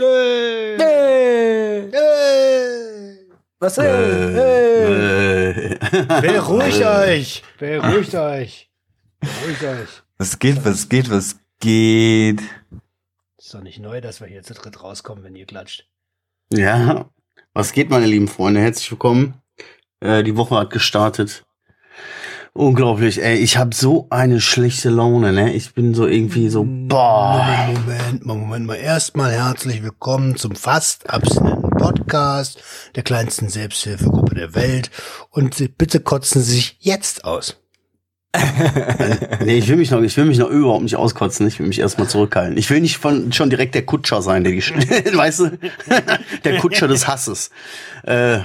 Hey. Hey. Hey. Was Hey. Hey. Beruhigt euch. Beruhigt euch. Beruhigt euch. Was geht, was geht, was geht? Ist doch nicht neu, dass wir hier zu dritt rauskommen, wenn ihr klatscht. Ja, was geht, meine lieben Freunde? Herzlich willkommen. Äh, die Woche hat gestartet. Unglaublich, ey. Ich habe so eine schlechte Laune, ne? Ich bin so irgendwie so, boah. Moment, Moment, mal, Moment mal. Erstmal herzlich willkommen zum fast abstinenten Podcast der kleinsten Selbsthilfegruppe der Welt. Und bitte kotzen Sie sich jetzt aus. Nee, ich will mich noch, ich will mich noch überhaupt nicht auskotzen. Ich will mich erstmal zurückhalten. Ich will nicht von, schon direkt der Kutscher sein, der die, weißt du? der Kutscher des Hasses. Äh,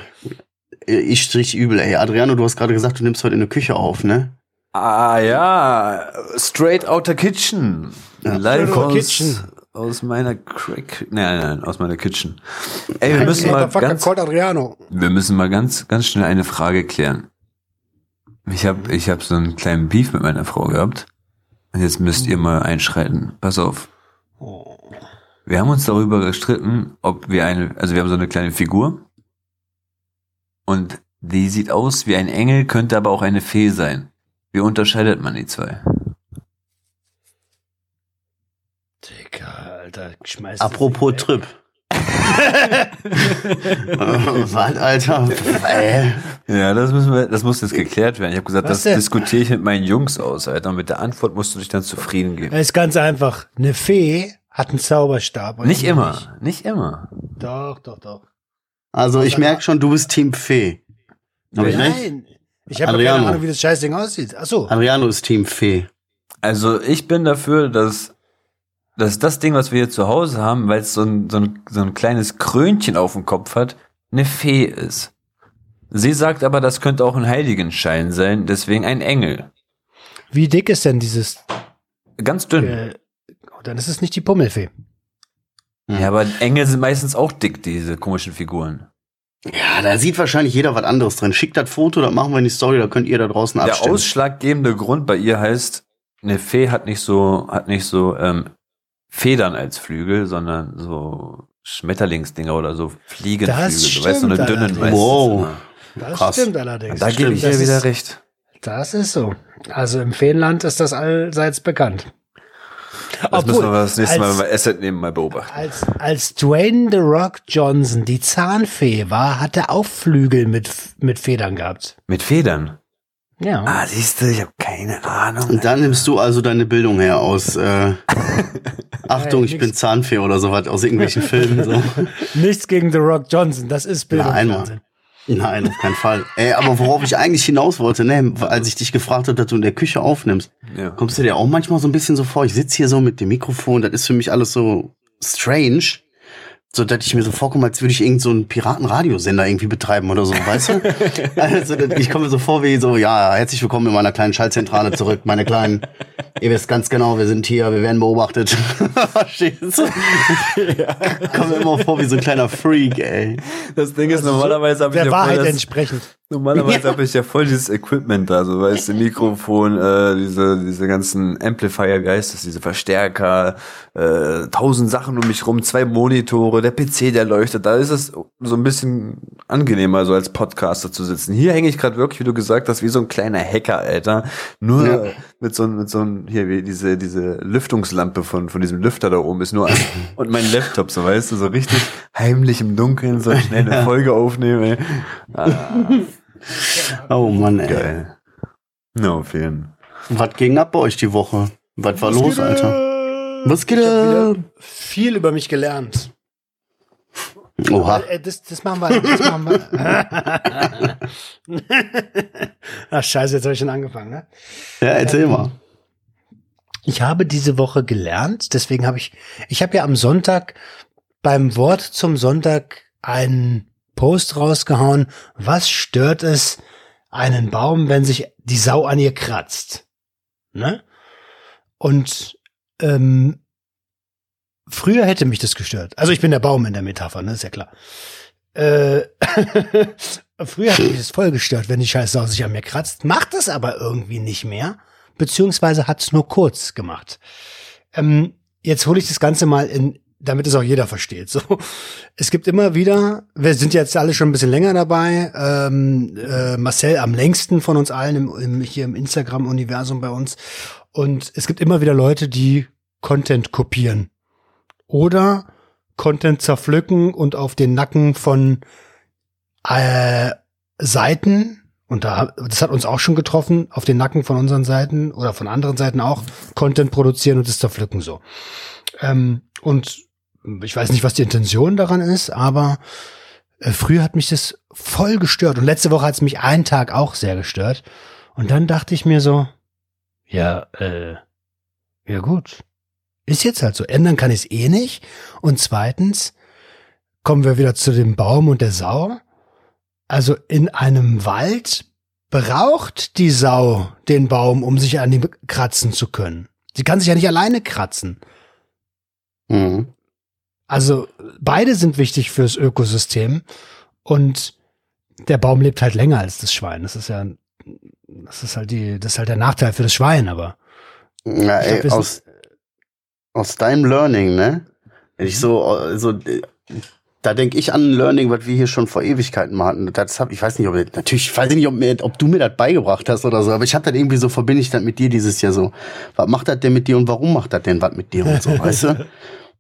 ich strich übel, ey. Adriano, du hast gerade gesagt, du nimmst heute in der Küche auf, ne? Ah ja, straight outer kitchen. Ja. Live Straight outta aus, kitchen. aus meiner Crack, nein, nein, aus meiner Kitchen. Ey, wir müssen mal ganz, wir müssen mal ganz, ganz schnell eine Frage klären. Ich habe, ich habe so einen kleinen Beef mit meiner Frau gehabt. Und jetzt müsst ihr mal einschreiten. Pass auf. Oh. Wir haben uns darüber gestritten, ob wir eine, also wir haben so eine kleine Figur. Und die sieht aus wie ein Engel, könnte aber auch eine Fee sein. Wie unterscheidet man die zwei? Digga, Alter, schmeißt Apropos. Trip. Was, Alter? Ja, das müssen wir, das muss jetzt geklärt werden. Ich habe gesagt, Was das denn? diskutiere ich mit meinen Jungs aus, Alter. Und mit der Antwort musst du dich dann zufrieden geben. Es ist ganz einfach. Eine Fee hat einen Zauberstab. Nicht nicht? immer, nicht immer. Doch, doch, doch. Also ich merke schon, du bist Team Fee. Hab ich recht? Nein. Ich habe keine Ahnung, wie das Scheißding aussieht. Ach so. Adriano ist Team Fee. Also ich bin dafür, dass, dass das Ding, was wir hier zu Hause haben, weil es so ein, so, ein, so ein kleines Krönchen auf dem Kopf hat, eine Fee ist. Sie sagt aber, das könnte auch ein Heiligenschein sein, deswegen ein Engel. Wie dick ist denn dieses? Ganz dünn. Äh, oh, dann ist es nicht die Pummelfee. Ja, aber Engel sind meistens auch dick, diese komischen Figuren. Ja, da sieht wahrscheinlich jeder was anderes drin. Schickt das Foto, das machen wir in die Story, da könnt ihr da draußen Der abstimmen. ausschlaggebende Grund bei ihr heißt, eine Fee hat nicht so, hat nicht so ähm, Federn als Flügel, sondern so Schmetterlingsdinger oder so Fliegenflügel. Das so, weißt du, so eine stimmt dünnen meistens. Wow. Das Krass. stimmt allerdings. Da gebe ich dir wieder recht. Das ist so. Also im Feenland ist das allseits bekannt. Das müssen wir das nächste Mal als, bei Asset nehmen mal beobachten. als, als Dwayne The Rock Johnson die Zahnfee war, hat er auch Flügel mit, mit Federn gehabt. Mit Federn. Ja. Ah, siehst du, ich habe keine Ahnung. Und da nimmst du also deine Bildung her aus, äh, Achtung, Hey, ich bin Zahnfee oder sowas aus irgendwelchen Filmen. So. Nichts gegen The Rock Johnson, das ist Nein, Bildungsfernsehen. Nein, auf keinen Fall. Ey, aber worauf ich eigentlich hinaus wollte, ne, als ich dich gefragt habe, dass du in der Küche aufnimmst, Ja. kommst du dir auch manchmal so ein bisschen so vor, ich sitze hier so mit dem Mikrofon, das ist für mich alles so strange, so dass ich mir so vorkomme, als würde ich irgend so einen Piratenradiosender irgendwie betreiben oder so, weißt du? Also ich komme mir so vor wie so, ja, herzlich willkommen in meiner kleinen Schaltzentrale zurück, meine kleinen, ihr wisst ganz genau, wir sind hier, wir werden beobachtet. Verstehst du? Komme mir immer vor wie so ein kleiner Freak, ey. Das Ding ist, normalerweise habe ich Der ja voll Wahrheit das, entsprechend. Normalerweise habe ich ja voll dieses Equipment da, so weißt du, Mikrofon, äh, diese, diese ganzen Amplifier-Geistes, diese Verstärker, äh, tausend Sachen um mich rum, zwei Monitore, der PC, der leuchtet. Da ist es so ein bisschen angenehmer, so als Podcaster zu sitzen. Hier hänge ich gerade wirklich, wie du gesagt hast, wie so ein kleiner Hacker, Alter. Nur Ja. Mit so mit so einem, hier, wie diese, diese Lüftungslampe von, von diesem Lüfter da oben ist nur an. Und mein Laptop, so weißt du, so richtig heimlich im Dunkeln, so schnell eine Folge aufnehmen, ey. Ah. Oh Mann, ey. Geil. No, jeden Was ging ab bei euch die Woche? Was war Was los, Alter? Was geht ab? viel über mich gelernt. Oha. Äh, Das, das machen wir. Das machen wir. Ach scheiße, jetzt habe ich schon angefangen. Ne? Ja, erzähl mal. Ich habe diese Woche gelernt, deswegen habe ich, ich habe ja am Sonntag beim Wort zum Sonntag einen Post rausgehauen. Was stört es einen Baum, wenn sich die Sau an ihr kratzt? Ne? Und ähm, früher hätte mich das gestört. Also ich bin der Baum in der Metapher, ne? Ist ja klar. Äh, früher hat mich das voll gestört, wenn die Scheiße sich an mir kratzt. Macht es aber irgendwie nicht mehr beziehungsweise hat es nur kurz gemacht. Ähm, jetzt hole ich das Ganze mal in damit es auch jeder versteht. So, es gibt immer wieder, wir sind jetzt alle schon ein bisschen länger dabei. Ähm, äh, Marcel am längsten von uns allen im, im, hier im Instagram-Universum bei uns. Und es gibt immer wieder Leute, die Content kopieren oder Content zerpflücken und auf den Nacken von äh, Seiten und da, das hat uns auch schon getroffen, auf den Nacken von unseren Seiten oder von anderen Seiten auch Content produzieren und es zerpflücken so. Ähm, und ich weiß nicht, was die Intention daran ist, aber äh, früher hat mich das voll gestört und letzte Woche hat es mich einen Tag auch sehr gestört. Und dann dachte ich mir so, ja, äh, ja gut, ist jetzt halt so. Ändern kann ich es eh nicht. Und zweitens kommen wir wieder zu dem Baum und der Sau. Also in einem Wald braucht die Sau den Baum, um sich an ihm kratzen zu können. Sie kann sich ja nicht alleine kratzen. Mhm. Also beide sind wichtig fürs Ökosystem und der Baum lebt halt länger als das Schwein. Das ist ja, das ist halt die, das ist halt der Nachteil für das Schwein, aber. Glaub, ey, wir aus, aus deinem Learning, ne? Wenn Mhm. ich so, so, äh, da denke ich an ein Learning, was wir hier schon vor Ewigkeiten mal hatten. Das hab, ich weiß nicht, ob natürlich, ich weiß nicht, ob, mir, ob du mir das beigebracht hast oder so, aber ich habe das irgendwie so verbinde ich das mit dir dieses Jahr so. Was macht das denn mit dir und warum macht das denn was mit dir und so, weißt du?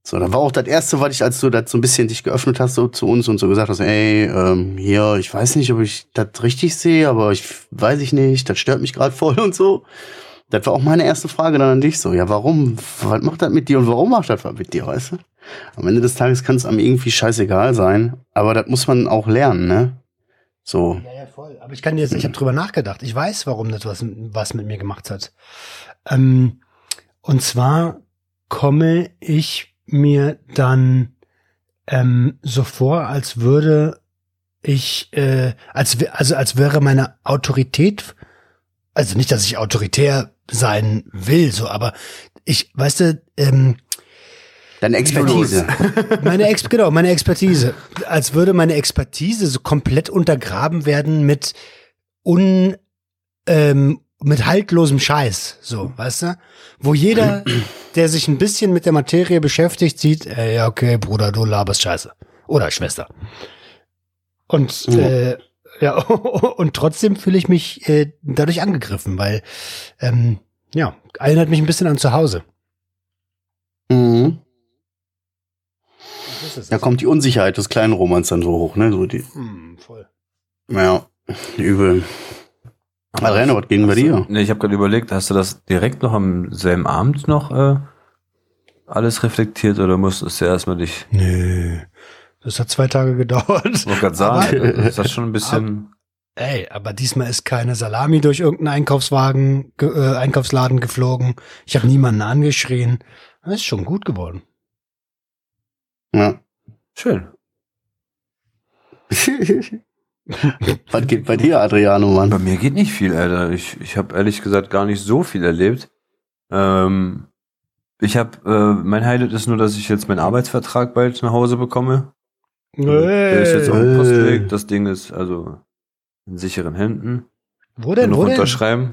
So, dann war auch das erste, was ich, als du das so ein bisschen dich geöffnet hast, so zu uns und so gesagt hast, ey, ähm, hier, ich weiß nicht, ob ich das richtig sehe, aber ich weiß ich nicht, das stört mich gerade voll und so. Das war auch meine erste Frage dann an dich so. Ja, warum? Was macht das mit dir und warum macht das was mit dir, weißt du? Am Ende des Tages kann es einem irgendwie scheißegal sein, aber das muss man auch lernen, ne? So. Ja, ja, voll. Aber ich kann jetzt, ich habe drüber nachgedacht. Ich weiß, warum das was, was mit mir gemacht hat. Ähm, und zwar komme ich mir dann ähm, so vor, als würde ich, äh, als also als wäre meine Autorität, also nicht, dass ich autoritär sein will, so, aber ich, weißt du, ähm, Deine Expertise. meine Ex genau, meine Expertise. Als würde meine Expertise so komplett untergraben werden mit un ähm, mit haltlosem Scheiß, so, weißt du? Wo jeder, der sich ein bisschen mit der Materie beschäftigt, sieht, äh, ja, okay, Bruder, du laberst Scheiße. Oder Schwester. Und äh, ja, und trotzdem fühle ich mich äh, dadurch angegriffen, weil ähm, ja, erinnert mich ein bisschen an zu Hause. Mhm. Da kommt die Unsicherheit des kleinen Romans dann so hoch, ne? So die, Hm, voll. ja, übel. Adriano, was ging bei dir? Nee, ich habe gerade überlegt, hast du das direkt noch am selben Abend noch äh, alles reflektiert oder musstest du erstmal dich, Nö. Das hat zwei Tage gedauert. ich wollte gerade sagen, ist das schon ein bisschen, Ey, aber diesmal ist keine Salami durch irgendeinen Einkaufswagen, ge äh, Einkaufsladen geflogen. Ich habe niemanden angeschrien. Das ist schon gut geworden. Ja. schön. was geht bei dir, Adriano, Mann? Bei mir geht nicht viel, Alter. Ich, ich habe ehrlich gesagt gar nicht so viel erlebt. Ähm, ich habe, äh, mein Highlight ist nur, dass ich jetzt meinen Arbeitsvertrag bald nach Hause bekomme. Der ist jetzt auf dem Hey. Postweg. Das Ding ist also in sicheren Händen. Wo denn? noch Wo denn? unterschreiben.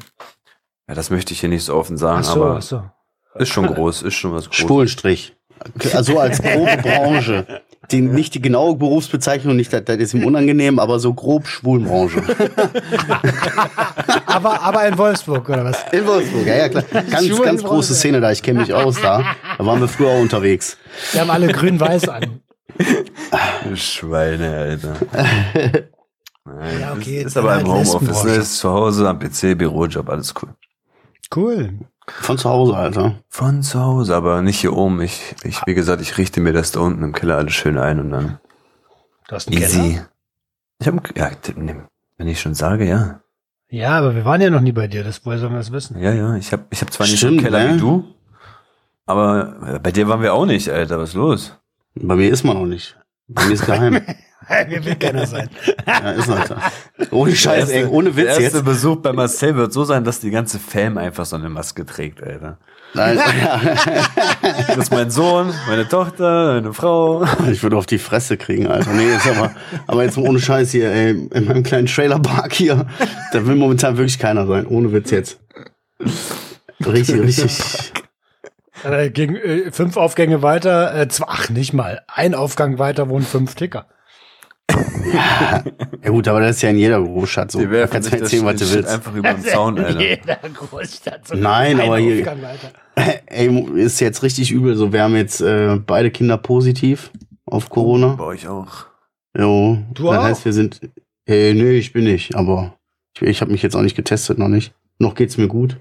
Ja, das möchte ich hier nicht so offen sagen, Ach so, aber ach so. ist schon groß, ist schon was groß. Spulenstrich. Also als grobe Branche. Die, nicht die genaue Berufsbezeichnung, nicht, das, das ist ihm unangenehm, aber so grob Schwulenbranche. aber, aber in Wolfsburg, oder was? In Wolfsburg, ja, ja, klar. Ganz, ganz große Szene da, ich kenne mich aus da. Da waren wir früher auch unterwegs. Wir haben alle grün-weiß an. Schweine, Alter. Nein, Ja, okay, ist, ist aber im Homeoffice, ne? Ist zu Hause am PC, Bürojob, alles cool. Cool. Von zu Hause, Alter. Von zu Hause, aber nicht hier oben. Ich, ich, wie gesagt, ich richte mir das da unten im Keller alles schön ein und dann Du hast einen easy. Keller? Ich habe, ja, wenn ich schon sage, ja. Ja, aber wir waren ja noch nie bei dir. Das, woher sollen wir das wissen? Ja, ja, ich habe, ich habe zwar nicht so einen Keller ne? wie du, aber äh, bei dir waren wir auch nicht, Alter. Was ist los? Bei mir ist man noch nicht. Bei mir ist geheim. Wir will keiner sein. Ja, ist Alter. Ohne Scheiß, ey, ohne Witz der erste jetzt. Besuch bei Marcel wird so sein, dass die ganze Fam einfach so eine Maske trägt, Alter. Nein, Das ist mein Sohn, meine Tochter, meine Frau. ich würde auf die Fresse kriegen, Alter. Nee, jetzt aber, aber jetzt mal ohne Scheiß hier, ey, in meinem kleinen Trailerpark hier, da will momentan wirklich keiner sein. Ohne Witz jetzt. Richtig, richtig. Äh, gegen, äh, fünf Aufgänge weiter, äh, zwei, ach nicht mal, ein Aufgang weiter wohnen fünf Ticker. Ja gut, aber das ist ja in jeder Großstadt so. Die Du werfen kannst mir das erzählen, was du willst. einfach über den Zaun, In Alter. jeder Großstadt. So Nein, ein aber hier-. Ey, ist jetzt richtig übel. So, wir haben jetzt äh, beide Kinder positiv auf Corona. Bei euch auch. Jo. Du das auch? heißt, wir sind. Äh, nee, ich bin nicht, aber ich, ich habe mich jetzt auch nicht getestet, noch nicht. Noch geht's mir gut.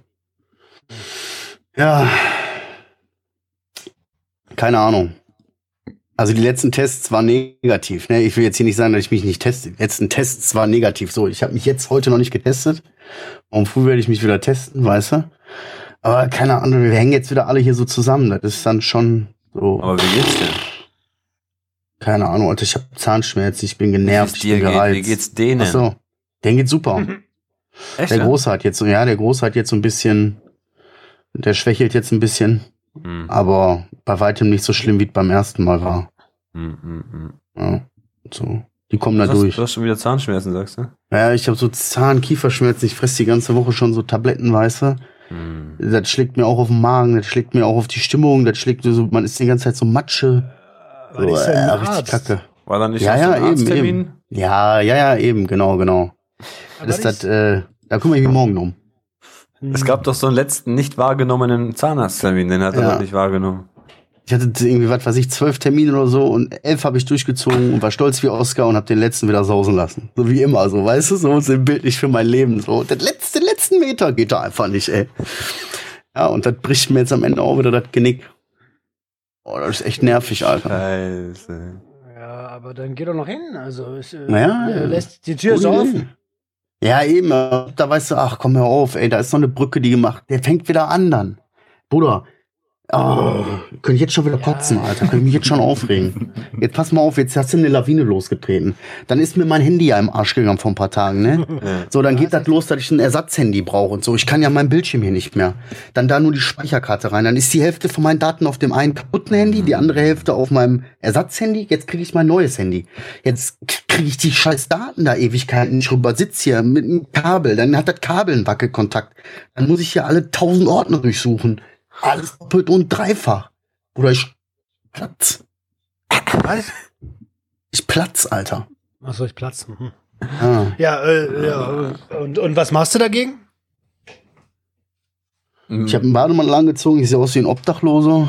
Ja. Keine Ahnung. Also die letzten Tests waren negativ. Ne? Ich will jetzt hier nicht sagen, dass ich mich nicht teste. Die letzten Tests waren negativ. So, ich habe mich jetzt heute noch nicht getestet. Und früh werde ich mich wieder testen, weißt du? Aber keine Ahnung, wir hängen jetzt wieder alle hier so zusammen. Das ist dann schon so, Aber wie geht's dir? keine Ahnung, Alter, ich habe Zahnschmerzen, ich bin Wie genervt, es ich dir bin geht? gereizt. Wie geht's denen? Ach so, denen geht's super. Echt? Der ja? Große hat jetzt so, ja, der Große hat jetzt so ein bisschen, der schwächelt jetzt ein bisschen, Hm, aber bei weitem nicht so schlimm, wie es beim ersten Mal war. hm, hm, hm. Ja, so, die kommen Du da hast, durch. du hast schon wieder Zahnschmerzen, sagst du? Ja, ich habe so Zahn-Kieferschmerzen, ich fresse die ganze Woche schon so Tabletten, weißt du? Hm. Das schlägt mir auch auf den Magen, das schlägt mir auch auf die Stimmung, das schlägt so, man ist die ganze Zeit so Matsche. Aber nicht So, so äh, richtig kacke. War da nicht Ja, so ja, ein eben, eben. Ja, ja, ja, eben, genau, genau. Aber Das, das, äh, da kümmere ich mich morgen drum. Es gab doch so einen letzten nicht wahrgenommenen Zahnarzttermin, den hat er Ja. doch nicht wahrgenommen. Ich hatte irgendwie, was weiß ich, zwölf Termine oder so und elf habe ich durchgezogen und war stolz wie Oscar und habe den letzten wieder sausen lassen. So wie immer, so, weißt du, so sinnbildlich für mein Leben. So, der letzte, letzten Meter geht da einfach nicht, ey. Ja, und das bricht mir jetzt am Ende auch wieder das Genick. Oh, das ist echt nervig, Alter. Scheiße. Ja, aber dann geh doch noch hin. Also, es, äh, Naja, äh, lässt, die Tür ist Gute offen. Ja, eben, da weißt du, ach, komm hör auf, ey, da ist noch eine Brücke, die gemacht, der fängt wieder an dann. Bruder, oh, könnte ich jetzt schon wieder kotzen, Alter, könnte ich mich jetzt schon aufregen. Jetzt pass mal auf, jetzt hast du eine Lawine losgetreten. Dann ist mir mein Handy ja im Arsch gegangen vor ein paar Tagen, ne? Ja. So, dann geht das los, dass ich ein Ersatzhandy brauche und so. Ich kann ja mein Bildschirm hier nicht mehr. Dann da nur die Speicherkarte rein. Dann ist die Hälfte von meinen Daten auf dem einen kaputten Handy, die andere Hälfte auf meinem Ersatzhandy. Jetzt kriege ich mein neues Handy. Jetzt kriege ich die scheiß Daten da Ewigkeiten nicht rüber. Sitz hier mit einem Kabel. Dann hat das Kabel einen Wackelkontakt. Dann muss ich hier alle tausend Ordner durchsuchen. Alles doppelt und dreifach. Oder ich platz. Was? Ich platz, Alter. Achso, ich platz. Mhm. Ja. Ja, äh, ja. Und, und was machst du dagegen? Ich habe einen Bademantel angezogen, ich sehe aus wie ein Obdachloser.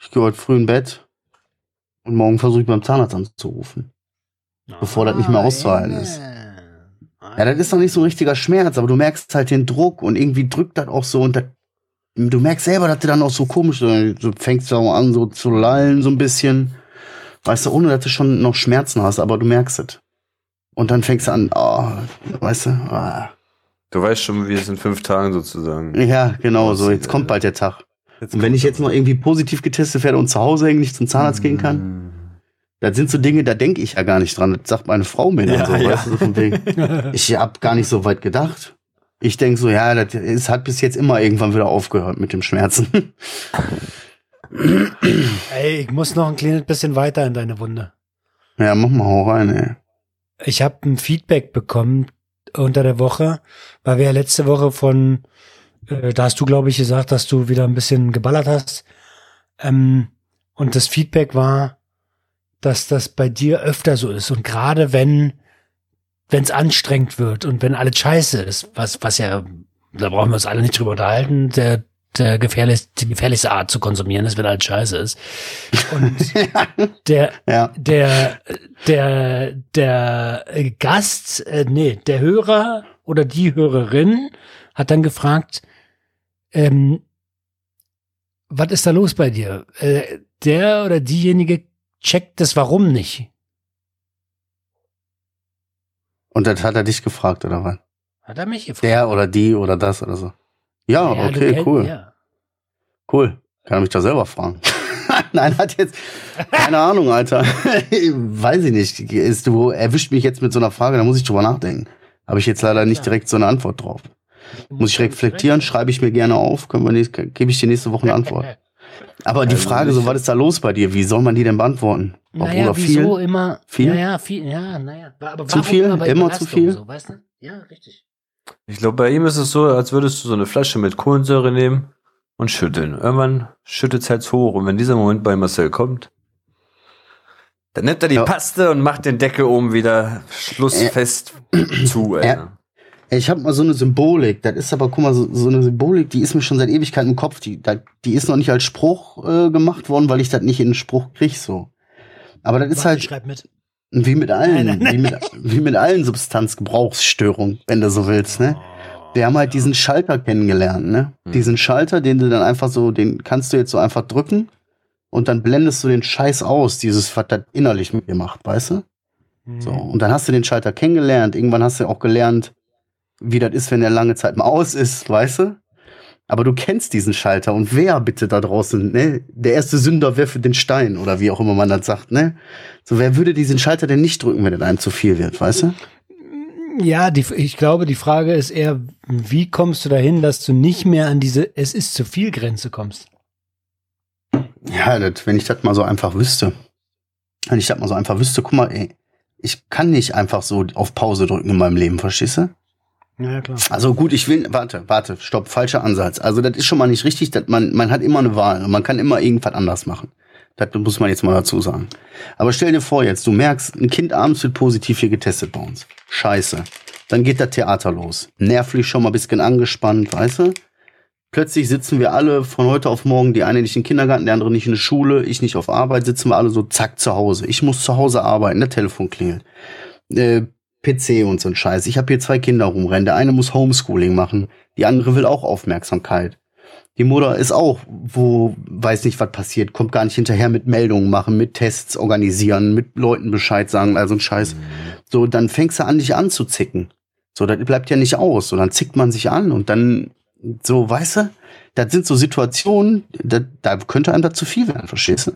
Ich gehe heute früh in Bett. Und morgen versuche ich beim Zahnarzt anzurufen. Bevor das nicht mehr auszuhalten ist. Ja, das ist noch nicht so ein richtiger Schmerz, aber du merkst halt den Druck und irgendwie drückt das auch so und das, du merkst selber, dass du dann auch so komisch, du fängst auch an so zu lallen so ein bisschen. Weißt du, ohne dass du schon noch Schmerzen hast, aber du merkst es. Und dann fängst du an, oh, weißt du, ah. Du weißt schon, wie es in fünf Tagen sozusagen. ja, genau so, jetzt kommt bald der Tag. Und wenn ich jetzt noch irgendwie positiv getestet werde und zu Hause nicht zum Zahnarzt gehen kann, Hm. das sind so Dinge, da denke ich ja gar nicht dran. Das sagt meine Frau mir dann Ja, so, ja. weißt du, so von wegen. Ich hab gar nicht so weit gedacht. Ich denke so, ja, das ist, hat bis jetzt immer irgendwann wieder aufgehört mit dem Schmerzen. Ey, ich muss noch ein kleines bisschen weiter in deine Wunde. ja, mach mal hau rein, ey. Ich habe ein Feedback bekommen unter der Woche, weil wir ja letzte Woche von, äh, da hast du, glaube ich, gesagt, dass du wieder ein bisschen geballert hast. Ähm, und das Feedback war, dass das bei dir öfter so ist. Und gerade wenn wenn es anstrengend wird und wenn alles scheiße ist, was, was ja, da brauchen wir uns alle nicht drüber unterhalten, der, der gefährlich, die gefährlichste Art zu konsumieren ist, wenn alles scheiße ist. Und der, Ja, der, der, der Gast, äh, nee, der Hörer oder die Hörerin hat dann gefragt, ähm, was ist da los bei dir? Äh, der oder diejenige checkt das Warum nicht. Und das hat er dich gefragt, oder was? Hat er mich gefragt. Der oder die oder das oder so. Ja, Ja, du okay, kenn- cool. Ja. Cool. Kann er mich da selber fragen. Nein, hat jetzt keine Ahnung, Alter. Weiß ich nicht. Ist du erwischt mich jetzt mit so einer Frage, da muss ich drüber nachdenken. Habe ich jetzt leider nicht Ja. direkt so eine Antwort drauf. Muss ich reflektieren, schreibe ich mir gerne auf, können wir nächst, gebe ich dir nächste Woche eine Antwort. Aber die Also Frage, so was ist da los bei dir? Wie soll man die denn beantworten? Ob Naja, oder wieso viel? immer? Viel? Ja, ja, viel, ja, naja. Aber Zu viel? bei Immer zu viel? So, weißt du? Ja, richtig. Ich glaube, bei ihm ist es so, als würdest du so eine Flasche mit Kohlensäure nehmen und schütteln. Irgendwann schüttelt es halt hoch. Und wenn dieser Moment bei Marcel kommt, dann nimmt er die Ja. Paste und macht den Deckel oben wieder schlussfest zu. Alter. Ja. Ich habe mal so eine Symbolik, das ist aber, guck mal, so, so eine Symbolik, die ist mir schon seit Ewigkeiten im Kopf, die, die ist noch nicht als Spruch äh, gemacht worden, weil ich das nicht in den Spruch krieg, so. Aber das ist halt schreib mit. wie mit allen, Nein, nein, Wie, mit, wie mit allen Substanzgebrauchsstörungen, wenn du so willst, ne? Wir haben halt diesen Schalter kennengelernt, ne? Hm. Diesen Schalter, den du dann einfach so, den kannst du jetzt so einfach drücken und dann blendest du den Scheiß aus, dieses, was das innerlich mit dir macht, weißt du? So, Mhm. und dann hast du den Schalter kennengelernt. Irgendwann hast du auch gelernt, wie das ist, wenn der lange Zeit mal aus ist, weißt du? Aber du kennst diesen Schalter und wer bitte da draußen, ne? Der erste Sünder werfe den Stein oder wie auch immer man das sagt, ne? So, wer würde diesen Schalter denn nicht drücken, wenn es einem zu viel wird, weißt du? Ja, die, ich glaube, die Frage ist eher, wie kommst du dahin, dass du nicht mehr an diese Es ist zu viel Grenze kommst? Ja, das, wenn ich das mal so einfach wüsste. Wenn ich das mal so einfach wüsste, guck mal, ey, ich kann nicht einfach so auf Pause drücken in meinem Leben, verstehst du? Ja, klar. Also gut, ich will, warte, warte, stopp, falscher Ansatz. Also das ist schon mal nicht richtig, dass man, man hat immer eine Wahl und man kann immer irgendwas anders machen. Das muss man jetzt mal dazu sagen. Aber stell dir vor jetzt, du merkst, ein Kind abends wird positiv hier getestet bei uns. Scheiße. Dann geht das Theater los. Nervlich schon mal bisschen angespannt, weißt du? Plötzlich sitzen wir alle von heute auf morgen, die eine nicht in den Kindergarten, der andere nicht in der Schule, ich nicht auf Arbeit, sitzen wir alle so zack zu Hause. Ich muss zu Hause arbeiten, der Telefon klingelt. Äh, PC und so ein Scheiß. Ich habe hier zwei Kinder rumrennen. Der eine muss Homeschooling machen, die andere will auch Aufmerksamkeit. Die Mutter ist auch, wo weiß nicht, was passiert, kommt gar nicht hinterher mit Meldungen machen, mit Tests organisieren, mit Leuten Bescheid sagen, also ein Scheiß. So, dann fängst du an, dich anzuzicken. So, das bleibt ja nicht aus. So, dann zickt man sich an und dann, so, weißt du, das sind so Situationen, da, da könnte einem das zu viel werden, verstehst du?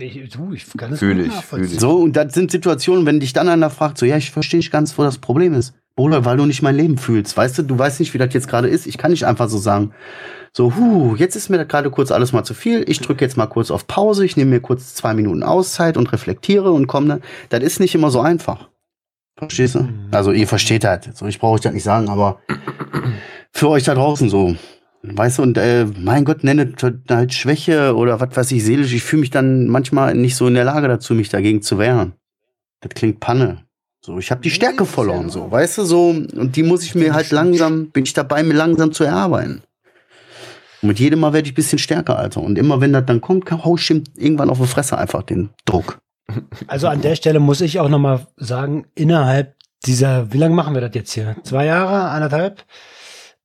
Ich, du, ich kann das Fühl ich, fühl ich. So, und das sind Situationen, wenn dich dann einer fragt, so, ja, ich verstehe nicht ganz, wo das Problem ist. Bruder, weil du nicht mein Leben fühlst. Weißt du, du weißt nicht, wie das jetzt gerade ist. Ich kann nicht einfach so sagen, so, huh, jetzt ist mir das gerade kurz alles mal zu viel. Ich drücke jetzt mal kurz auf Pause, ich nehme mir kurz zwei Minuten Auszeit und reflektiere und komme dann. Das ist nicht immer so einfach. Verstehst du? Also, ihr versteht das. So, ich brauche euch das nicht sagen, aber für euch da draußen so. Weißt du, und äh, mein Gott, nenne halt Schwäche oder was weiß ich, seelisch. Ich fühle mich dann manchmal nicht so in der Lage dazu, mich dagegen zu wehren. Das klingt Panne. So, ich habe die Stärke verloren, so, weißt du, so. Und die muss ich mir halt langsam, bin ich dabei, mir langsam zu erarbeiten. Und mit jedem Mal werde ich ein bisschen stärker, Alter. Und immer wenn das dann kommt, hau ich irgendwann auf die Fresse einfach den Druck. Also an der Stelle muss ich auch noch mal sagen, innerhalb dieser, wie lange machen wir das jetzt hier? Zwei Jahre, anderthalb?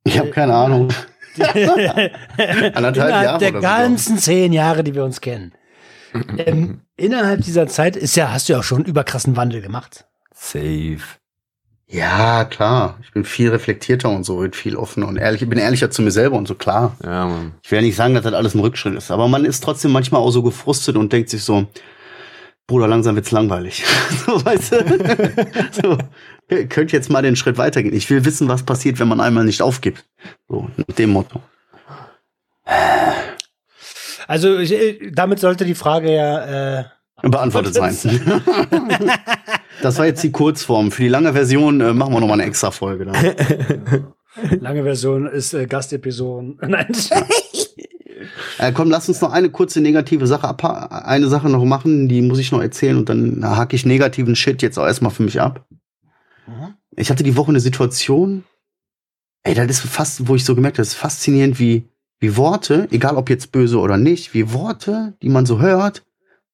Ich habe keine Ahnung. Anderthalb innerhalb Jahre der oder so, ganzen zehn Jahre, die wir uns kennen. ähm, innerhalb dieser Zeit ist ja, hast du ja auch schon überkrassen Wandel gemacht. Safe. Ja, klar. Ich bin viel reflektierter und so, und viel offener und ehrlich. Ich bin ehrlicher zu mir selber und so, klar. Ja, Mann. Ich will ja nicht sagen, dass das alles ein Rückschritt ist, aber man ist trotzdem manchmal auch so gefrustet und denkt sich so, Bruder, langsam wird's langweilig. so, weißt du? so, könnt jetzt mal den Schritt weitergehen. Ich will wissen, was passiert, wenn man einmal nicht aufgibt. So, mit dem Motto. Also ich, äh, damit sollte die Frage ja äh, Beantwortet sein. das war jetzt die Kurzform. Für die lange Version äh, machen wir nochmal eine extra Folge. Lange Version ist äh, Gastepisode. Nein. Äh, komm, lass uns noch eine kurze negative Sache ab eine Sache noch machen, die muss ich noch erzählen und dann hake ich negativen Shit jetzt auch erstmal für mich ab. Mhm. Ich hatte die Woche eine Situation, ey, das ist fast, wo ich so gemerkt habe, das ist faszinierend, wie, wie Worte, egal ob jetzt böse oder nicht, wie Worte, die man so hört,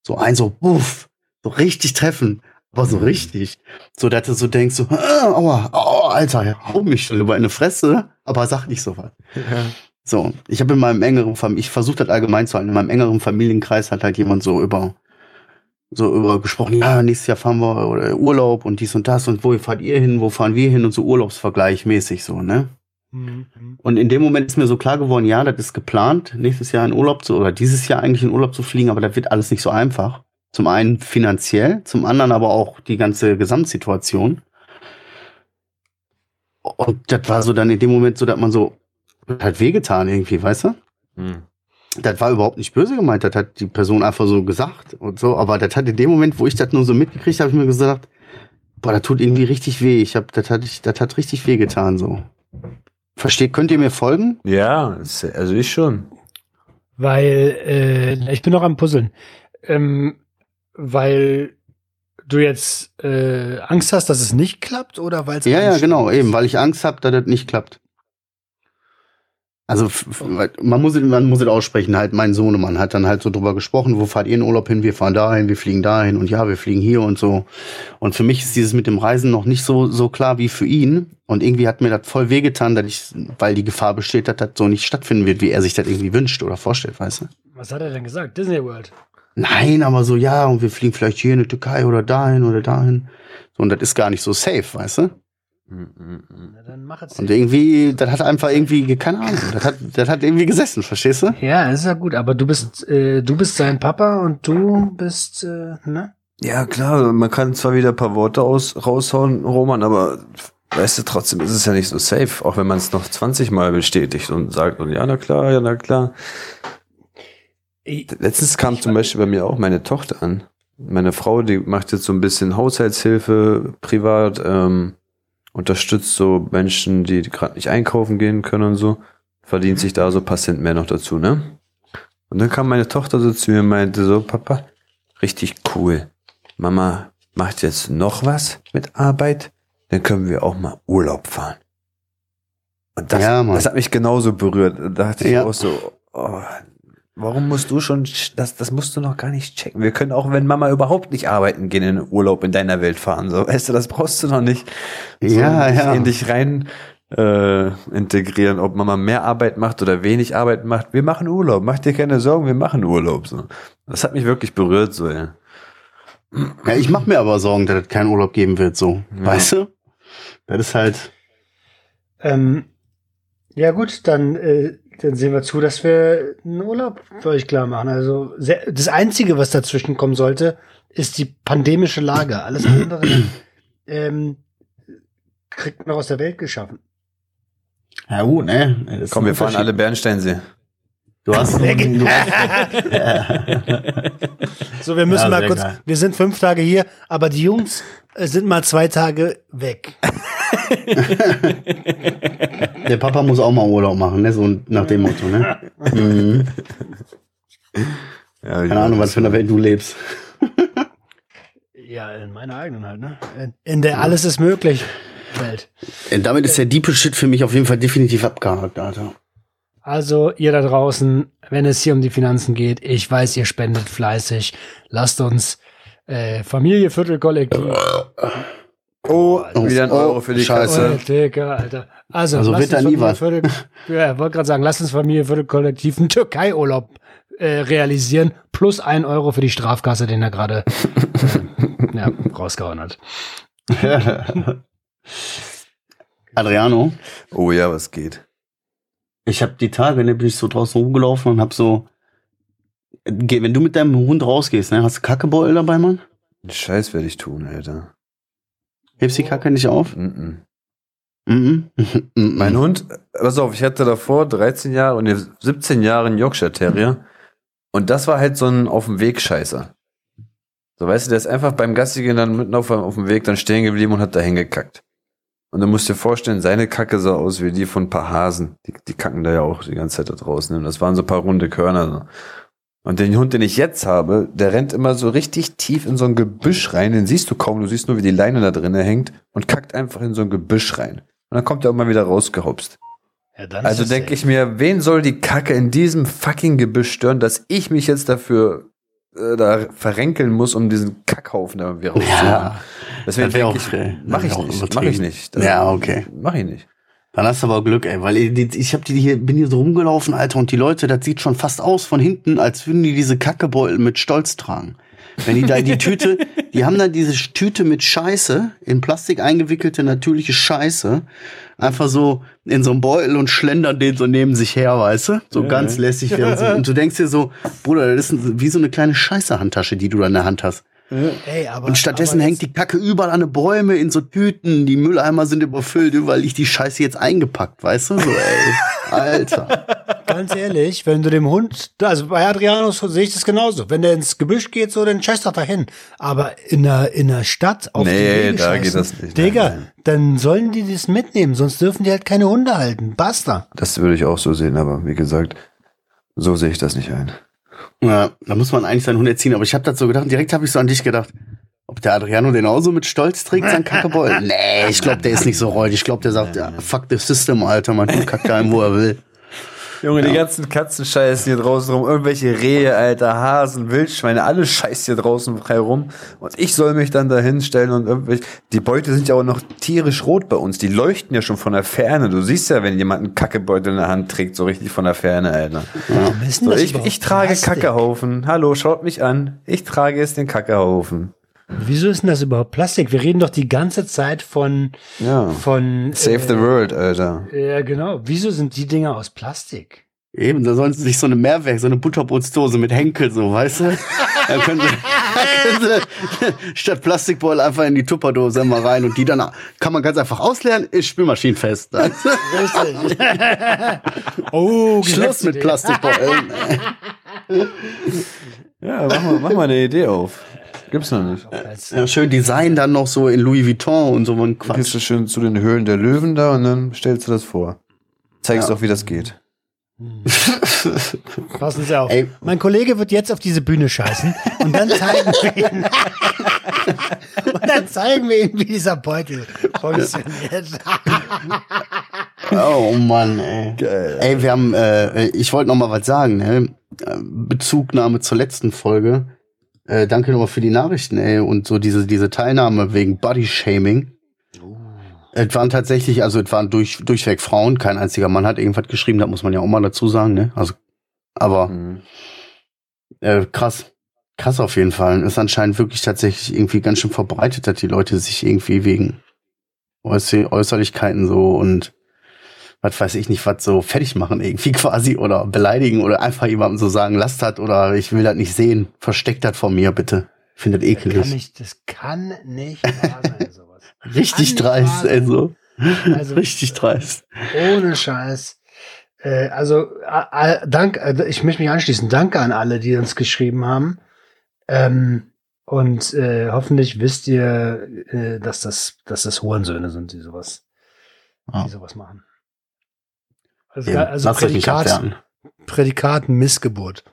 so ein so, uff, so richtig treffen, aber so richtig. So, dass du so denkst, so, äh, aua, oh, Alter, hau mich schon über eine Fresse, aber sag nicht so was. So, ich habe in meinem engeren Fam ich versuche das allgemein zu halten, in meinem engeren Familienkreis hat halt jemand so über so über gesprochen, ja, nächstes Jahr fahren wir oder Urlaub und dies und das und wo fahrt ihr hin, wo fahren wir hin und so Urlaubsvergleich mäßig so, ne? Mhm. Und in dem Moment ist mir so klar geworden, ja, das ist geplant, nächstes Jahr in Urlaub zu oder dieses Jahr eigentlich in Urlaub zu fliegen, aber das wird alles nicht so einfach. Zum einen finanziell, zum anderen aber auch die ganze Gesamtsituation. Und das war so dann in dem Moment so, dass man so das hat wehgetan irgendwie, weißt du? Hm. Das war überhaupt nicht böse gemeint, das hat die Person einfach so gesagt und so, aber das hat in dem Moment, wo ich das nur so mitgekriegt habe, ich mir gesagt, boah, das tut irgendwie richtig weh. Ich hab, das hat, ich, das hat richtig weh getan so. Versteht, könnt ihr mir folgen? Ja, ist- also ich schon. Weil, äh, ich bin noch am Puzzeln. Ähm, weil du jetzt äh, Angst hast, dass es nicht klappt oder weil es Ja, ja, genau, ist? eben, weil ich Angst habe, dass das nicht klappt. Also man muss, es- man muss es aussprechen, halt mein Sohnemann hat dann halt so drüber gesprochen, wo fahrt ihr in Urlaub hin, wir fahren dahin, wir fliegen dahin und ja, wir fliegen hier und so. Und für mich ist dieses mit dem Reisen noch nicht so, so klar wie für ihn. Und irgendwie hat mir das voll wehgetan, dass ich, weil die Gefahr besteht, dass das so nicht stattfinden wird, wie er sich das irgendwie wünscht oder vorstellt, weißt du? Was hat er denn gesagt? Disney World. Nein, aber so, ja, und wir fliegen vielleicht hier in die Türkei oder dahin oder dahin. So, und das ist gar nicht so safe, weißt du? Na, dann mach es. Und irgendwie, das hat einfach irgendwie, keine Ahnung, das hat, das hat irgendwie gesessen, verstehst du? Ja, ist ja gut, aber du bist, äh, du bist sein Papa und du bist, äh, ne? Ja, klar, man kann zwar wieder ein paar Worte aus, raushauen, Roman, aber weißt du, trotzdem ist es ja nicht so safe, auch wenn man es noch 20 Mal bestätigt und sagt, und ja, na klar, ja, na klar. Letztens kam zum Beispiel bei mir auch meine Tochter an. Meine Frau, die macht jetzt so ein bisschen Haushaltshilfe privat, ähm, unterstützt so Menschen, die gerade nicht einkaufen gehen können und so, verdient sich da so Cent mehr noch dazu, ne? Und dann kam meine Tochter so zu mir und meinte so, Papa, richtig cool. Mama macht jetzt noch was mit Arbeit, dann können wir auch mal Urlaub fahren. Und das, Ja, das hat mich genauso berührt. Da dachte ich Ja. auch so, oh, warum musst du schon, sch- das, das musst du noch gar nicht checken. Wir können auch, wenn Mama überhaupt nicht arbeiten gehen, in Urlaub in deiner Welt fahren. So, weißt du, das brauchst du noch nicht. so Ja, in dich- ja. In dich rein äh, integrieren, ob Mama mehr Arbeit macht oder wenig Arbeit macht. Wir machen Urlaub. Mach dir keine Sorgen, wir machen Urlaub. So. Das hat mich wirklich berührt, so, ja. Ja, ich mache mir aber Sorgen, dass es keinen Urlaub geben wird, so. Ja. Weißt du? Das ist halt, Ähm, ja gut, dann, äh, dann sehen wir zu, dass wir einen Urlaub für euch klar machen. Also sehr, das Einzige, was dazwischen kommen sollte, ist die pandemische Lage. Alles andere ähm, kriegt man aus der Welt geschaffen. ja gut, ne? Das Komm, wir fahren alle Bernsteinsee. Du hast, du So, wir müssen Ja, mal kurz, geil. wir sind fünf Tage hier, aber die Jungs äh, sind mal zwei Tage weg. Der Papa muss auch mal Urlaub machen, ne? So nach dem Motto, ne? Mhm. Ja, Keine Ahnung, was für eine Welt du lebst. Ja, in meiner eigenen halt, ne? In- In der alles ist möglich Welt. Äh, Damit ist der diepe Shit für mich auf jeden Fall definitiv abgehakt, Alter. Also, ihr da draußen, wenn es hier um die Finanzen geht, ich weiß, ihr spendet fleißig. Lasst uns äh, Familie Viertelkollektiv. Oh, wieder ein Oh, Euro für die Scheiße. Oh, Digga, Alter. Also, Also wird da uns nie Familie was. Viertel, ja, wollte gerade sagen, lasst uns Familie Viertelkollektiv einen Türkei-Urlaub äh, realisieren, plus ein Euro für die Strafkasse, den er gerade äh, ja, rausgehauen hat. Adriano, Oh ja, was geht? ich habe die Tage, ne, bin ich so draußen rumgelaufen und hab so, wenn du mit deinem Hund rausgehst, ne, hast du Kackebeutel dabei, Mann? Scheiß werde ich tun, Alter. Hebst die Kacke nicht auf? Mm Mhm. Mhm. Mein Hund, pass auf, ich hatte davor 13 Jahre und jetzt 17 Jahre einen Yorkshire Terrier. Und das war halt so ein auf dem Weg Scheißer. So, weißt du, der ist einfach beim Gassigehen dann mitten auf, auf dem Weg dann stehen geblieben und hat da hingekackt. Und du musst dir vorstellen, seine Kacke sah aus wie die von ein paar Hasen. Die, die kacken da ja auch die ganze Zeit da draußen. Und das waren so ein paar runde Körner. So. Und den Hund, den ich jetzt habe, der rennt immer so richtig tief in so ein Gebüsch rein. Den siehst du kaum, du siehst nur, wie die Leine da drinnen hängt und kackt einfach in so ein Gebüsch rein. Und dann kommt er immer wieder rausgehopst. Ja, dann Also denke ich mir, wen soll die Kacke in diesem fucking Gebüsch stören, dass ich mich jetzt dafür äh, da verrenkeln muss, um diesen Kackhaufen da irgendwie rauszuholen. Ja, Deswegen denke ich, äh, mach ich nicht, mach ich nicht. Das Ja, okay. Mach ich nicht. Dann hast du aber Glück, ey, weil ich, hab die hier, bin hier so rumgelaufen, Alter, und die Leute, das sieht schon fast aus von hinten, als würden die diese Kackebeutel mit Stolz tragen. Wenn die da die Tüte, die haben da diese Tüte mit Scheiße, in Plastik eingewickelte natürliche Scheiße, einfach so in so einem Beutel und schlendern den so neben sich her, weißt du? So ganz lässig. Und du denkst dir so, Bruder, das ist wie so eine kleine Scheiße-Handtasche, die du da in der Hand hast. Ey, aber, Und stattdessen aber hängt die Kacke überall an den Bäume in so Tüten. Die Mülleimer sind überfüllt, überall liegt die Scheiße jetzt eingepackt, weißt du? So, ey. Alter. Ganz ehrlich, wenn du dem Hund, also bei Adrianus sehe ich das genauso. Wenn der ins Gebüsch geht, so, dann scheiß doch dahin. Aber in der, in der Stadt auf Nee, die Wege da geht das nicht. Digga, Nein, nein. dann sollen die das mitnehmen, sonst dürfen die halt keine Hunde halten. Basta. Das würde ich auch so sehen, aber wie gesagt, so sehe ich das nicht ein. Ja, da muss man eigentlich seinen Hund erziehen. Aber ich habe das so gedacht, direkt habe ich so an dich gedacht. Ob der Adriano den auch so mit Stolz trägt, sein Kackebeutel? Nee, ich glaube, der ist nicht so räudig. Ich glaube, der sagt, ja, fuck the system, Alter, man Hund kackt dahin, wo er will. Junge, die ganzen Katzenscheißen hier draußen rum, irgendwelche Rehe, Alter, Hasen, Wildschweine, alles scheißt hier draußen frei rum. Und ich soll mich dann da hinstellen und irgendwelche, die Beute sind ja auch noch tierisch rot bei uns. Die leuchten ja schon von der Ferne. Du siehst ja, wenn jemand einen Kackebeutel in der Hand trägt, so richtig von der Ferne, Alter. Denn So, ich, ich trage Plastik? Kackehaufen. Hallo, schaut mich an. Ich trage jetzt den Kackehaufen. Wieso ist denn das überhaupt Plastik? Wir reden doch die ganze Zeit von, Ja. von, Save the world, Alter. ja, genau. Wieso sind die Dinger aus Plastik? Eben, da sollen sie sich so eine Mehrwerk, so eine Butterbrotsdose mit Henkel, so, weißt du? Da können sie, da können sie statt Plastikbeutel einfach in die Tupperdose mal rein und die dann kann man ganz einfach ausleeren, ist spülmaschinenfest. Richtig. oh, Schluss mit. Plastikbeuteln. Ja, mach mal, mach mal eine Idee auf. Gibt's noch nicht. Ja, schön Design dann noch so in Louis Vuitton und so ein Dann gehst Quatsch. du schön zu den Höhlen der Löwen da und dann stellst du das vor. Zeigst Ja. auch, wie das geht. Passen Sie auf. Ey. Mein Kollege wird jetzt auf diese Bühne scheißen und dann zeigen wir ihn. und dann zeigen wir ihm, wie dieser Beutel funktioniert. Oh Mann, ey. Ey, wir haben, äh, ich wollte noch mal was sagen, ne? Äh, Bezugnahme zur letzten Folge. Äh, danke nochmal für die Nachrichten, ey, und so diese, diese Teilnahme wegen Body-Shaming. Es waren tatsächlich, also es waren durch, durchweg Frauen, kein einziger Mann hat irgendwas geschrieben, das muss man ja auch mal dazu sagen, ne? Also, aber Mhm. äh, krass. Krass auf jeden Fall. Ist anscheinend wirklich tatsächlich irgendwie ganz schön verbreitet, dass die Leute sich irgendwie wegen Äußer Äußerlichkeiten so und was weiß ich nicht, was so fertig machen irgendwie quasi oder beleidigen oder einfach jemandem so sagen, lasst das oder ich will das nicht sehen, versteckt das von mir bitte. Ich finde das kann ekelig. nicht, das kann nicht wahr sein, sowas. Richtig dreist, wahr ey, sein. so. Also, Richtig dreist. Ohne Scheiß. Äh, also, a- dank, äh, ich möchte mich anschließen. Danke an alle, die uns geschrieben haben. Ähm, und äh, hoffentlich wisst ihr, äh, dass das, dass das Hurensöhne sind, die sowas, die sowas machen. Also, Eben, also lasst euch nicht Prädikat. Prädikat Missgeburt.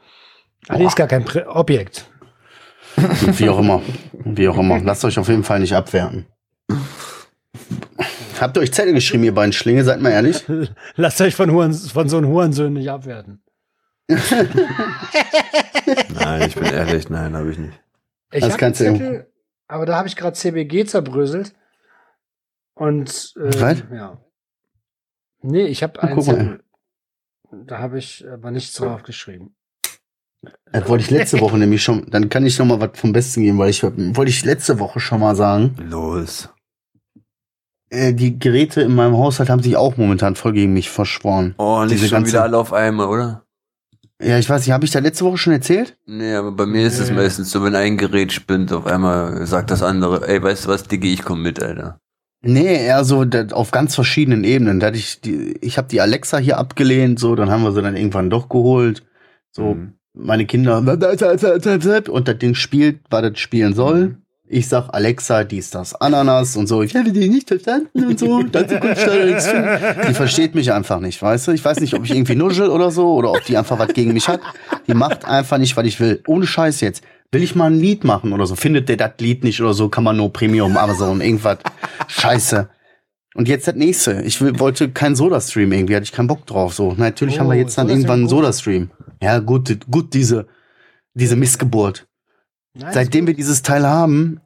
Ah, nee, ist gar kein Prä Objekt. Wie auch immer. Wie auch immer. Lasst euch auf jeden Fall nicht abwerten. Habt ihr euch Zettel geschrieben, ihr beiden Schlinge? Seid mal ehrlich. Lasst euch von, Huren, von so einem Hurensöhnen nicht abwerten. Nein, ich bin ehrlich, nein, habe ich nicht. Ich Das kannst einen du- Zettel, aber da habe ich gerade CBG zerbröselt. Und äh, Was? ja. Nee, ich habe einen guck mal. Zettel. Da habe ich aber nichts drauf geschrieben. Das wollte ich letzte Woche nämlich schon, dann kann ich noch mal was vom Besten geben, weil ich wollte ich letzte Woche schon mal sagen, Los. äh, die Geräte in meinem Haushalt haben sich auch momentan voll gegen mich verschworen. Oh, nicht Diese schon ganze- wieder alle auf einmal, oder? Ja, ich weiß nicht, habe ich da letzte Woche schon erzählt? Nee, aber bei mir ist es Nee. meistens so, wenn ein Gerät spinnt, auf einmal sagt das andere, ey, weißt du was, Diggi, ich komm mit, Alter. Nee, eher so auf ganz verschiedenen Ebenen. Da hatte ich die, ich habe die Alexa hier abgelehnt, so, dann haben wir sie dann irgendwann doch geholt. So, Mhm. meine Kinder und das Ding spielt, was das spielen soll. Ich sag Alexa, dies, das, Ananas und so. Ich habe die nicht verstanden und so. Dazu kommt nichts. Die versteht mich einfach nicht, weißt du? Ich weiß nicht, ob ich irgendwie nuschel oder so oder ob die einfach was gegen mich hat. Die macht einfach nicht, was ich will. Ohne Scheiß jetzt. Will ich mal ein Lied machen oder so? Findet der das Lied nicht oder so? Kann man nur Premium, Amazon, irgendwas. Scheiße. Und jetzt das nächste. Ich will, wollte keinen Soda-Stream irgendwie, hatte ich keinen Bock drauf. So, natürlich Oh, haben wir jetzt dann irgendwann einen. Soda-Stream. Ja, gut, gut, diese, diese Missgeburt. Nein, Seitdem wir dieses Teil haben,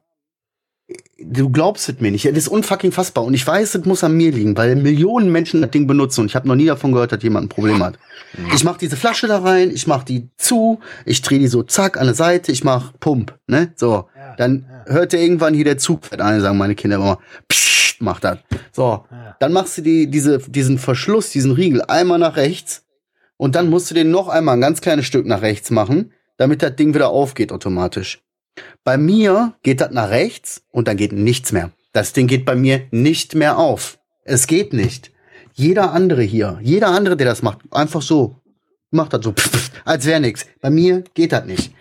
du glaubst es mir nicht. Das ist unfucking fassbar. Und ich weiß, es muss an mir liegen, weil Millionen Menschen das Ding benutzen und ich habe noch nie davon gehört, dass jemand ein Problem hat. Ich mach diese Flasche da rein, ich mach die zu, ich drehe die so zack an der Seite, ich mach Pump, ne? So. Ja, Dann ja. hörte irgendwann hier der Zug fährt an, sagen meine Kinder immer, pssst, mach das. So. Ja. Dann machst du die, diese, diesen Verschluss, diesen Riegel einmal nach rechts und dann musst du den noch einmal ein ganz kleines Stück nach rechts machen, damit das Ding wieder aufgeht automatisch. Bei mir geht das nach rechts und dann geht nichts mehr. Das Ding geht bei mir nicht mehr auf. Es geht nicht. Jeder andere hier, jeder andere, der das macht, einfach so, macht das so, als wäre nix. Bei mir geht das nicht.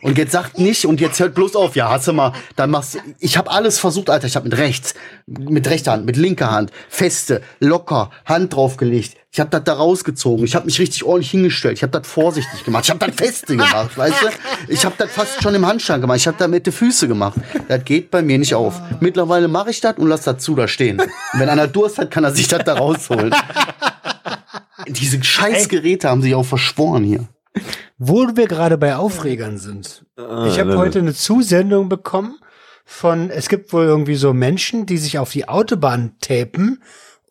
Und jetzt sagt nicht und jetzt hört bloß auf. Ja, hast du mal, dann machst du, ich habe alles versucht, Alter. Ich habe mit rechts, mit rechter Hand, mit linker Hand, feste, locker, Hand draufgelegt. Ich habe das da rausgezogen. Ich habe mich richtig ordentlich hingestellt. Ich habe das vorsichtig gemacht. Ich habe das feste gemacht, weißt du? Ich habe das fast schon im Handstand gemacht. Ich habe da mit den Füße gemacht. Das geht bei mir nicht auf. Mittlerweile mache ich das und lass das zu da stehen. Und wenn einer Durst hat, kann er sich das da rausholen. Diese scheiß Geräte haben sich auch verschworen hier. Wo wir gerade bei Aufregern sind. Ah, Ich habe heute eine Zusendung bekommen von, es gibt wohl irgendwie so Menschen, die sich auf die Autobahn tapen,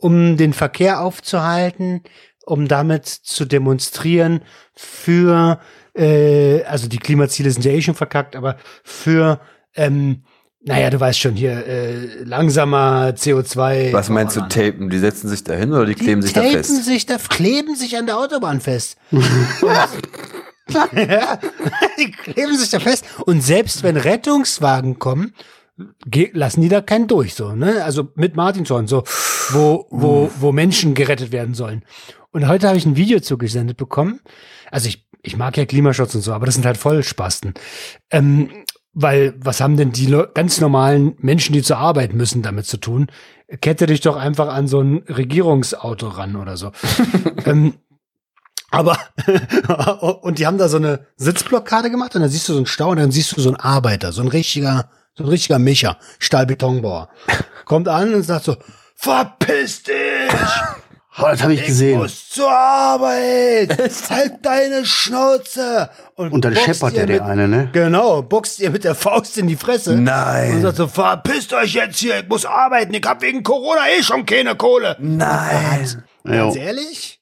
um den Verkehr aufzuhalten, um damit zu demonstrieren für, äh, also die Klimaziele sind ja eh schon verkackt, aber für, ähm, naja, du weißt schon hier, äh, langsamer CO2. Was meinst du, tapen? Die setzen sich da hin oder die kleben sich da fest? sich da, kleben sich an der Autobahn fest. ja, die kleben sich da fest. Und selbst wenn Rettungswagen kommen, lassen die da keinen durch, so, ne? Also mit Martinshorn, so, wo, wo, wo Menschen gerettet werden sollen. Und heute habe ich ein Video zugesendet bekommen. Also ich, ich mag ja Klimaschutz und so, aber das sind halt Vollspasten. Ähm, weil, was haben denn die ganz normalen Menschen, die zur Arbeit müssen, damit zu tun? Kette dich doch einfach an so ein Regierungsauto ran oder so. ähm, aber, und die haben da so eine Sitzblockade gemacht und dann siehst du so einen Stau und dann siehst du so einen Arbeiter, so ein richtiger, so ein richtiger Micher, Stahlbetonbauer. Kommt an und sagt so, verpiss dich! Oh, das habe ich gesehen. muss zur Arbeit! halt deine Schnauze! Und dann boxt scheppert der, der mit- eine, ne? Genau, boxt ihr mit der Faust in die Fresse. Nein. Und sagt so, verpisst euch jetzt hier, ich muss arbeiten, ich hab wegen Corona eh schon keine Kohle. Nein. Ganz Jo. ehrlich?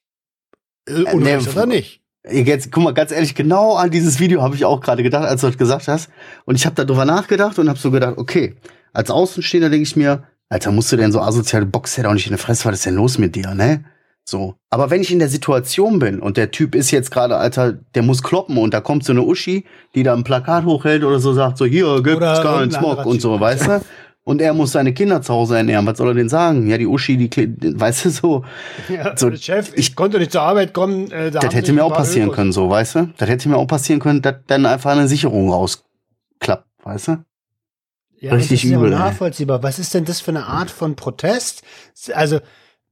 Äh, nee, oder nicht? Jetzt, guck mal, ganz ehrlich, genau an dieses Video habe ich auch gerade gedacht, als du das gesagt hast. Und ich habe darüber nachgedacht und habe so gedacht, okay, als Außenstehender denke ich mir, Alter, musst du denn so asoziale Boxer auch nicht in der Fresse, was ist denn los mit dir, ne? So. Aber wenn ich in der Situation bin und der Typ ist jetzt gerade, Alter, der muss kloppen und da kommt so eine Uschi, die da ein Plakat hochhält oder so sagt, so, hier gibt's keinen Smog und so, weißt du? Und er muss seine Kinder zu Hause ernähren. Was soll er denn sagen? Ja, die Uschi, die, weißt du, so. Ja, So, Chef, ich, konnte nicht zur Arbeit kommen. Äh, da Das hätte mir auch passieren Ökos- können, so, weißt du? Das hätte mir auch passieren können, dass dann einfach eine Sicherung rausklappt, weißt du? Ja, Richtig das ist ja übel, ey. nachvollziehbar. Was ist denn das für eine Art von Protest? Also,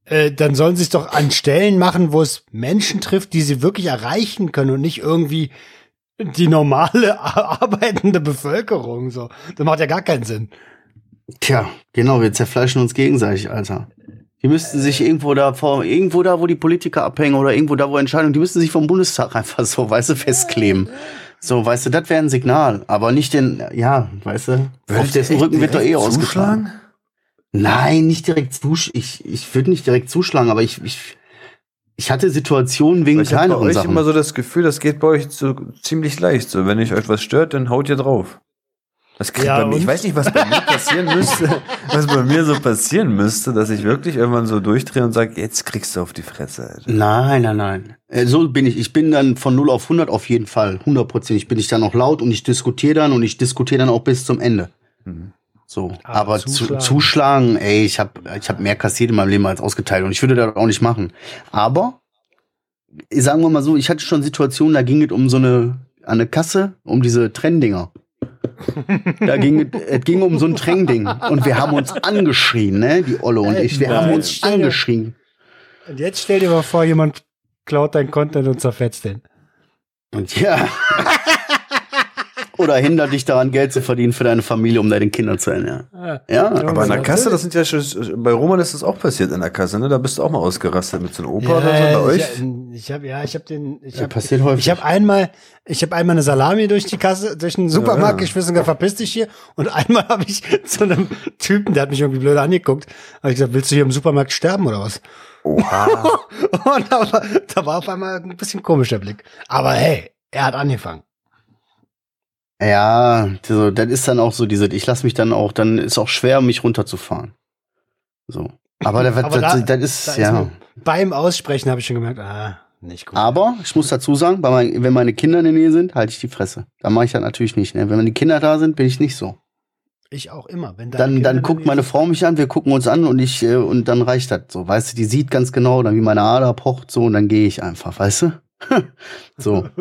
äh, dann sollen sie es doch an Stellen machen, wo es Menschen trifft, die sie wirklich erreichen können und nicht irgendwie die normale arbeitende Bevölkerung. So, das macht ja gar keinen Sinn. Tja, genau, wir zerfleischen uns gegenseitig, Alter. Die müssten sich irgendwo da vor, irgendwo da, wo die Politiker abhängen oder irgendwo da, wo Entscheidungen, die müssten sich vom Bundestag einfach so, weißt du, festkleben. So, weißt du, das wäre ein Signal, aber nicht den, ja, weißt du, auf dessen Rücken wird doch eh ausgeschlagen. Nein, nicht direkt zusch, ich, ich würde nicht direkt zuschlagen, aber ich, ich, ich hatte Situationen wegen Ich habe bei kleineren euch Sachen. immer so das Gefühl, das geht bei euch so ziemlich leicht. So, wenn euch etwas stört, dann haut ihr drauf. Das kriegt Ja, bei mir, ich weiß nicht, was bei mir passieren müsste, was bei mir so passieren müsste, dass ich wirklich irgendwann so durchdrehe und sage, jetzt kriegst du auf die Fresse. Alter. Nein, nein, nein. Äh, So bin ich. Ich bin dann von 0 auf 100 auf jeden Fall. 100%. bin ich dann auch laut und ich diskutiere dann und ich diskutiere dann auch bis zum Ende. Mhm. So. Aber Aber, zuschlagen. Zu, zuschlagen, ey, ich habe ich hab mehr kassiert in meinem Leben als ausgeteilt und ich würde das auch nicht machen. Aber, sagen wir mal so, ich hatte schon Situationen, da ging es um so eine, an eine Kasse, um diese Trenndinger. Da ging es ging um so ein Trennding und wir haben uns angeschrien, ne, die Olle und ich, wir haben Nein. uns angeschrien. Und jetzt stell dir mal vor, jemand klaut dein Content und zerfetzt den. Und ja. Oder hindert dich daran, Geld zu verdienen für deine Familie, um deinen Kindern zu ernähren. Ja, Aber in der Kasse, das sind ja schon, bei Roman ist das auch passiert in der Kasse, ne? Da bist du auch mal ausgerastet mit so einem Opa oder so bei euch. Ich, ich habe ja, ich habe den, ich Ja, habe passiert häufig. Ich habe einmal, ich habe einmal eine Salami durch die Kasse, durch den Supermarkt Ja. geschmissen, gesagt, verpiss dich hier. Und einmal habe ich zu einem Typen, der hat mich irgendwie blöd angeguckt, habe ich gesagt, willst du hier im Supermarkt sterben oder was? Oha. Und da war, da war auf einmal ein bisschen komisch der Blick. Aber hey, er hat angefangen. Ja, so, das ist dann auch so diese, ich lasse mich dann auch, dann ist auch schwer, mich runterzufahren. So. Aber, das, Aber das, da- das ist, Da ist ja. beim Aussprechen habe ich schon gemerkt, ah, Nicht gut. Aber ich muss dazu sagen, mein, wenn meine Kinder in der Nähe sind, halte ich die Fresse. Da mache ich das natürlich nicht. Ne? Wenn die Kinder da sind, bin ich nicht so. ich auch immer. Wenn Dann, Kinder dann guckt meine Frau mich an, wir gucken uns an und ich äh, und dann reicht das so. Weißt du, die sieht ganz genau, dann wie meine Ader pocht so und dann gehe ich einfach, weißt du? so.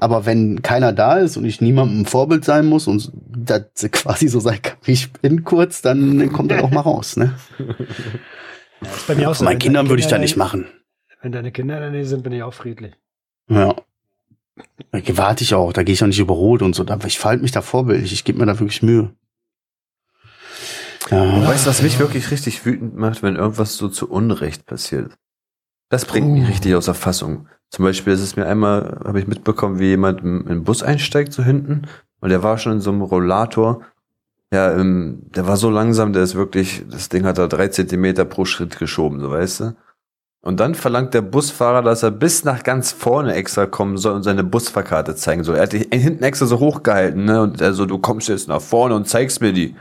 Aber wenn keiner da ist und ich niemandem ein Vorbild sein muss und das quasi so sein kann, wie ich bin kurz, dann kommt das auch mal raus, ne? Ja, ist bei mir auch so. Meinen Kindern würde ich das nicht machen. Wenn deine Kinder in der Nähe sind, bin ich auch friedlich. Ja. Da warte ich auch, da gehe ich auch nicht über Rot und so. Da- Ich verhalte mich da vorbildlich, ich gebe mir da wirklich Mühe. Ja. Weißt du, was mich wirklich richtig wütend macht, wenn irgendwas so zu Unrecht passiert? Das bringt mich Uh. richtig außer Fassung. Zum Beispiel ist es mir einmal, habe ich mitbekommen, wie jemand in den Bus einsteigt, so hinten, und der war schon in so einem Rollator. Ja, ähm, der war so langsam, der ist wirklich, das Ding hat da drei Zentimeter pro Schritt geschoben, so weißt du. Und dann verlangt der Busfahrer, dass er bis nach ganz vorne extra kommen soll und seine Busfahrkarte zeigen soll. Er hat die hinten extra so hochgehalten, ne? Und er so, du kommst jetzt nach vorne und zeigst mir die.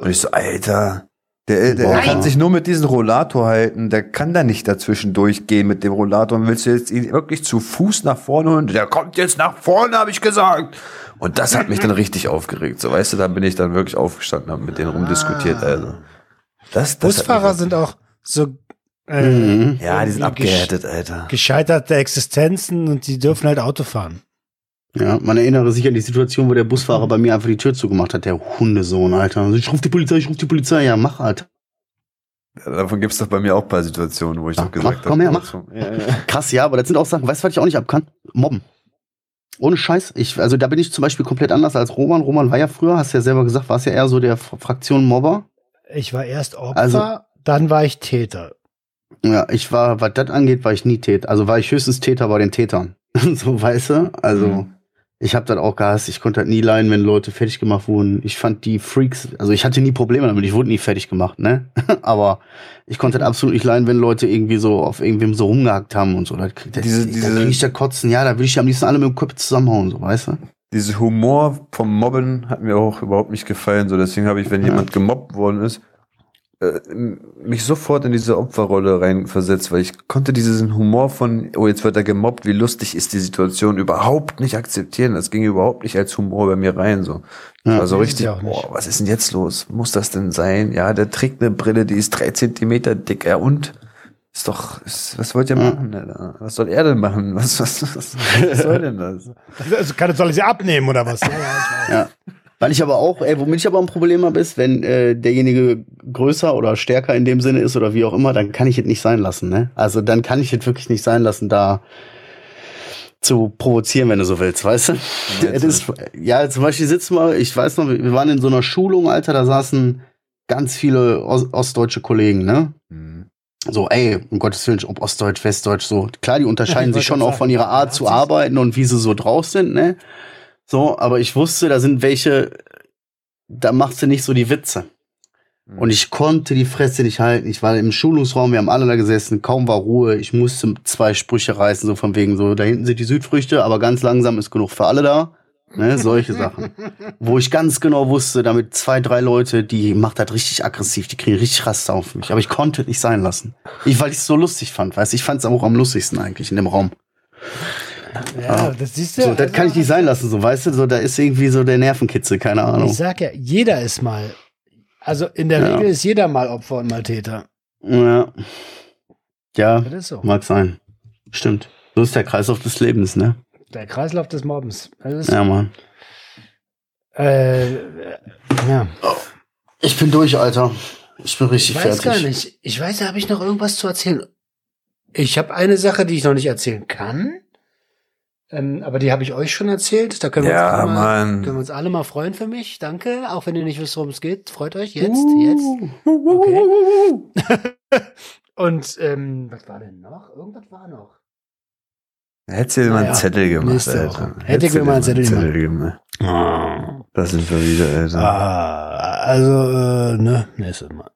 Und ich so, Alter, der, der Boah. kann sich nur mit diesem Rollator halten, der kann da nicht dazwischen durchgehen mit dem Rollator. Und willst du jetzt ihn wirklich zu Fuß nach vorne holen? Der kommt jetzt nach vorne, habe ich gesagt. Und das hat mich dann richtig aufgeregt. So, weißt du, da bin ich dann wirklich aufgestanden, habe mit denen rumdiskutiert, Ah. also. Das, das Busfahrer sind auch so äh, Mhm. Ja, die sind abgehärtet, Alter. gescheiterte Existenzen und die dürfen halt Auto fahren. Ja, man erinnere sich an die Situation, wo der Busfahrer bei mir einfach die Tür zugemacht hat, der Hundesohn, Alter. Also Ich ruf die Polizei, ich ruf die Polizei. Ja, mach, Alter. Davon gibt's doch bei mir auch ein paar Situationen, wo ich Ja, doch gesagt mach, komm her, habe. mach. Ja, ja. Krass, ja, aber das sind auch Sachen, weißt du, was ich auch nicht ab kann? Mobben. Ohne Scheiß. Ich, also da bin ich zum Beispiel komplett anders als Roman. Roman war ja früher, hast du ja selber gesagt, warst ja eher so der Fraktion Mobber. Ich war erst Opfer, Also- dann war ich Täter. Ja, ich war, was das angeht, war ich nie Täter. Also war ich höchstens Täter bei den Tätern. so, weißt du? Also, Mhm. Ich hab das auch gehasst. Ich konnte das nie leiden, wenn Leute fertig gemacht wurden. Ich fand die Freaks, also ich hatte nie Probleme damit, ich wurde nie fertig gemacht, ne? Aber ich konnte das absolut nicht leiden, wenn Leute irgendwie so auf irgendwem so rumgehackt haben und so. Da, da, Diese- da diese- krieg ich da kotzen. Ja, da will ich am liebsten alle mit dem Kopf zusammenhauen, so, weißt du? Dieser Humor vom Mobben hat mir auch überhaupt nicht gefallen. So, deswegen habe ich, wenn Ja. jemand gemobbt worden ist, mich sofort in diese Opferrolle reinversetzt, weil ich konnte diesen Humor von, oh, jetzt wird er gemobbt, wie lustig ist die Situation, überhaupt nicht akzeptieren. Das ging überhaupt nicht als Humor bei mir rein. So, Ja. war so ist es richtig, boah, was ist denn jetzt los? Muss das denn sein? Ja, der trägt eine Brille, die ist drei Zentimeter dick. Ja, und? Ist doch, ist, was wollt ihr Ja. machen? Alter? Was soll er denn machen? Was, was, was, was soll denn das? Also kann, soll ich sie abnehmen oder was? Ja. Ja. Weil ich aber auch, ey, womit ich aber ein Problem habe, ist, wenn äh, derjenige größer oder stärker in dem Sinne ist oder wie auch immer, dann kann ich es nicht sein lassen, ne? Also dann kann ich es wirklich nicht sein lassen, da zu provozieren, wenn du so willst, weißt du? Es ist, ja, zum Beispiel sitzen wir, ich weiß noch, wir waren in so einer Schulung, Alter, da saßen ganz viele Os ostdeutsche Kollegen, ne? Hm. So, ey, um Gottes Willen, ob Ostdeutsch, Westdeutsch, so. Klar, die unterscheiden Ich sich schon auch von ihrer Art zu arbeiten und wie sie so drauf sind, ne? So, aber ich wusste, da sind welche, da machst du nicht so die Witze. Und ich konnte die Fresse nicht halten. Ich war im Schulungsraum, wir haben alle da gesessen, kaum war Ruhe. Ich musste zwei Sprüche reißen, so von wegen so, da hinten sind die Südfrüchte, aber ganz langsam ist genug für alle da. Ne, solche Sachen. Wo ich ganz genau wusste, damit zwei, drei Leute, die macht das richtig aggressiv, die kriegen richtig Raster auf mich. Aber ich konnte es nicht sein lassen. Ich, weil ich es so lustig fand, weißt du, ich fand es auch am lustigsten eigentlich in dem Raum. Ja, das siehst du. So, das kann ich nicht sein lassen, so, weißt du, so, da ist irgendwie so der Nervenkitzel, keine Ahnung. Ich sag ja, jeder ist mal. Also in der Ja. Regel ist jeder mal Opfer und mal Täter. Ja. Ja, Das ist so. mag sein. Stimmt. So ist der Kreislauf des Lebens, ne? Der Kreislauf des Mobbens. Ja, Mann. äh, ja. Ich bin durch, Alter. Ich bin Ich richtig weiß fertig. gar nicht. Ich weiß, da habe ich noch irgendwas zu erzählen. Ich habe eine Sache, die ich noch nicht erzählen kann. Ähm, aber die habe ich euch schon erzählt. Da können wir, uns Ja, alle mal, können wir uns alle mal freuen für mich. Danke. Auch wenn ihr nicht wisst, worum es geht. Freut euch jetzt, Uh. jetzt. Okay. Und ähm, was war denn noch? Irgendwas war noch. Hättest du dir mal einen Zettel gemacht, Alter. Hätte Hättest ich mir mal einen dir Zettel gemacht. Da sind wir wieder, Alter. Ah, also, äh, ne, nächstes Mal.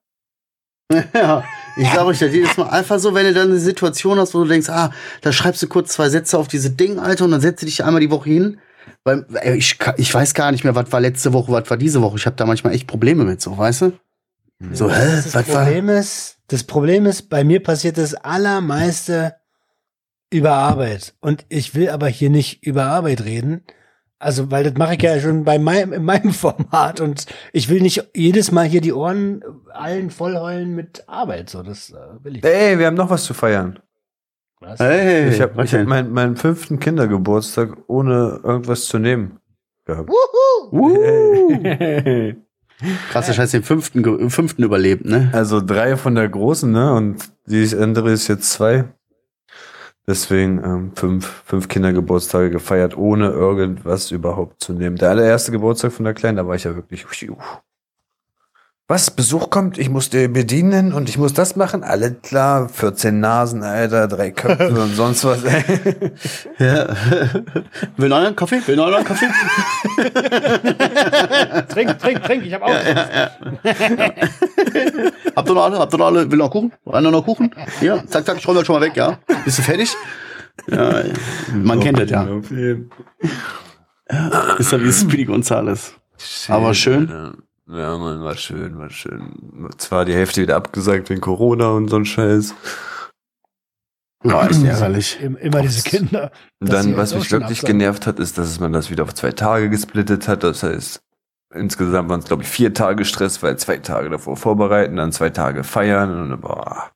Ja, ich sage euch das jedes Mal einfach so, wenn du dann eine Situation hast, wo du denkst, ah, da schreibst du kurz zwei Sätze auf diese Ding, Alter, und dann setzt du dich einmal die Woche hin. Weil ey, ich, ich weiß gar nicht mehr, was war letzte Woche, was war diese Woche. Ich habe da manchmal echt Probleme mit, so, weißt du? So, hä? Das Was war? Problem ist, das Problem ist, bei mir passiert das allermeiste über Arbeit. Und ich will aber hier nicht über Arbeit reden. Also, weil das mache ich ja schon bei meinem, in meinem Format und ich will nicht jedes Mal hier die Ohren allen vollheulen mit Arbeit. So, das äh, will ich. Ey, wir haben noch was zu feiern. Was? Hey, Ich habe hab meinen meinen fünften Kindergeburtstag ohne irgendwas zu nehmen gehabt. Uh, krass, das heißt den fünften, fünften überlebt, ne? Also drei von der großen, ne? Und die andere ist jetzt zwei. Deswegen ähm, fünf, fünf Kindergeburtstage gefeiert, ohne irgendwas überhaupt zu nehmen. Der allererste Geburtstag von der Kleinen, da war ich ja wirklich. pfiuh. Was? Besuch kommt, ich muss dir bedienen und ich muss das machen? Alles klar, 14 Nasen, Alter, drei Köpfe und sonst was. ey. Ja. Will noch einen Kaffee? Will noch einen Kaffee? Trink, trink, trink, ich habe auch. Habt ihr noch alle? Habt ihr noch alle? Will noch Kuchen? Einer noch Kuchen? Ja, zack, zack, ich räume das schon mal weg, ja? Bist du fertig? Ja, man kennt das ja. Ist ja wie Speedy Gonzales. Aber schön. Ja, man, war schön, war schön. Zwar die Hälfte wieder abgesagt wegen Corona und so ein Scheiß. War echt ärgerlich. Im- Immer diese Kinder. Dann, was mich wirklich absagen. genervt hat, ist, dass man das wieder auf zwei Tage gesplittet hat. Das heißt, insgesamt waren es, glaube ich, vier Tage Stress, weil zwei Tage davor vorbereiten, dann zwei Tage feiern und boah.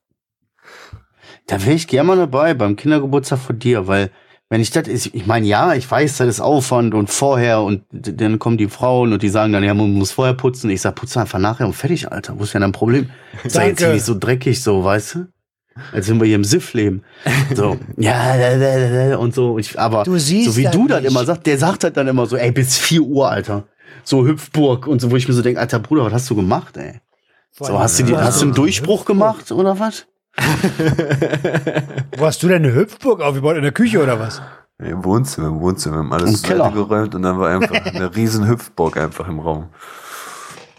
Da wäre ich gerne mal dabei beim Kindergeburtstag von dir, weil wenn ich das ich meine, ja, ich weiß, das ist Aufwand und vorher und dann kommen die Frauen und die sagen dann, ja, man muss vorher putzen. Ich sag, putze einfach nachher und fertig, Alter. Wo ist denn dein Problem? Ja jetzt nicht so dreckig, so, weißt du? Als wenn wir hier im Siff leben. So, ja, und so. Ich, aber so wie du nicht. immer sagst, der sagt halt dann immer so, ey, bis 4 Uhr, Alter. So Hüpfburg und so, wo ich mir so denke, Alter Bruder, was hast du gemacht, ey? So, hast du, die, hast du einen Durchbruch gemacht oder was? Wo hast du denn eine Hüpfburg aufgebaut? In der Küche oder was? Im Wohnzimmer, im Wohnzimmer, haben alles geräumt und dann war einfach eine riesen Hüpfburg einfach im Raum.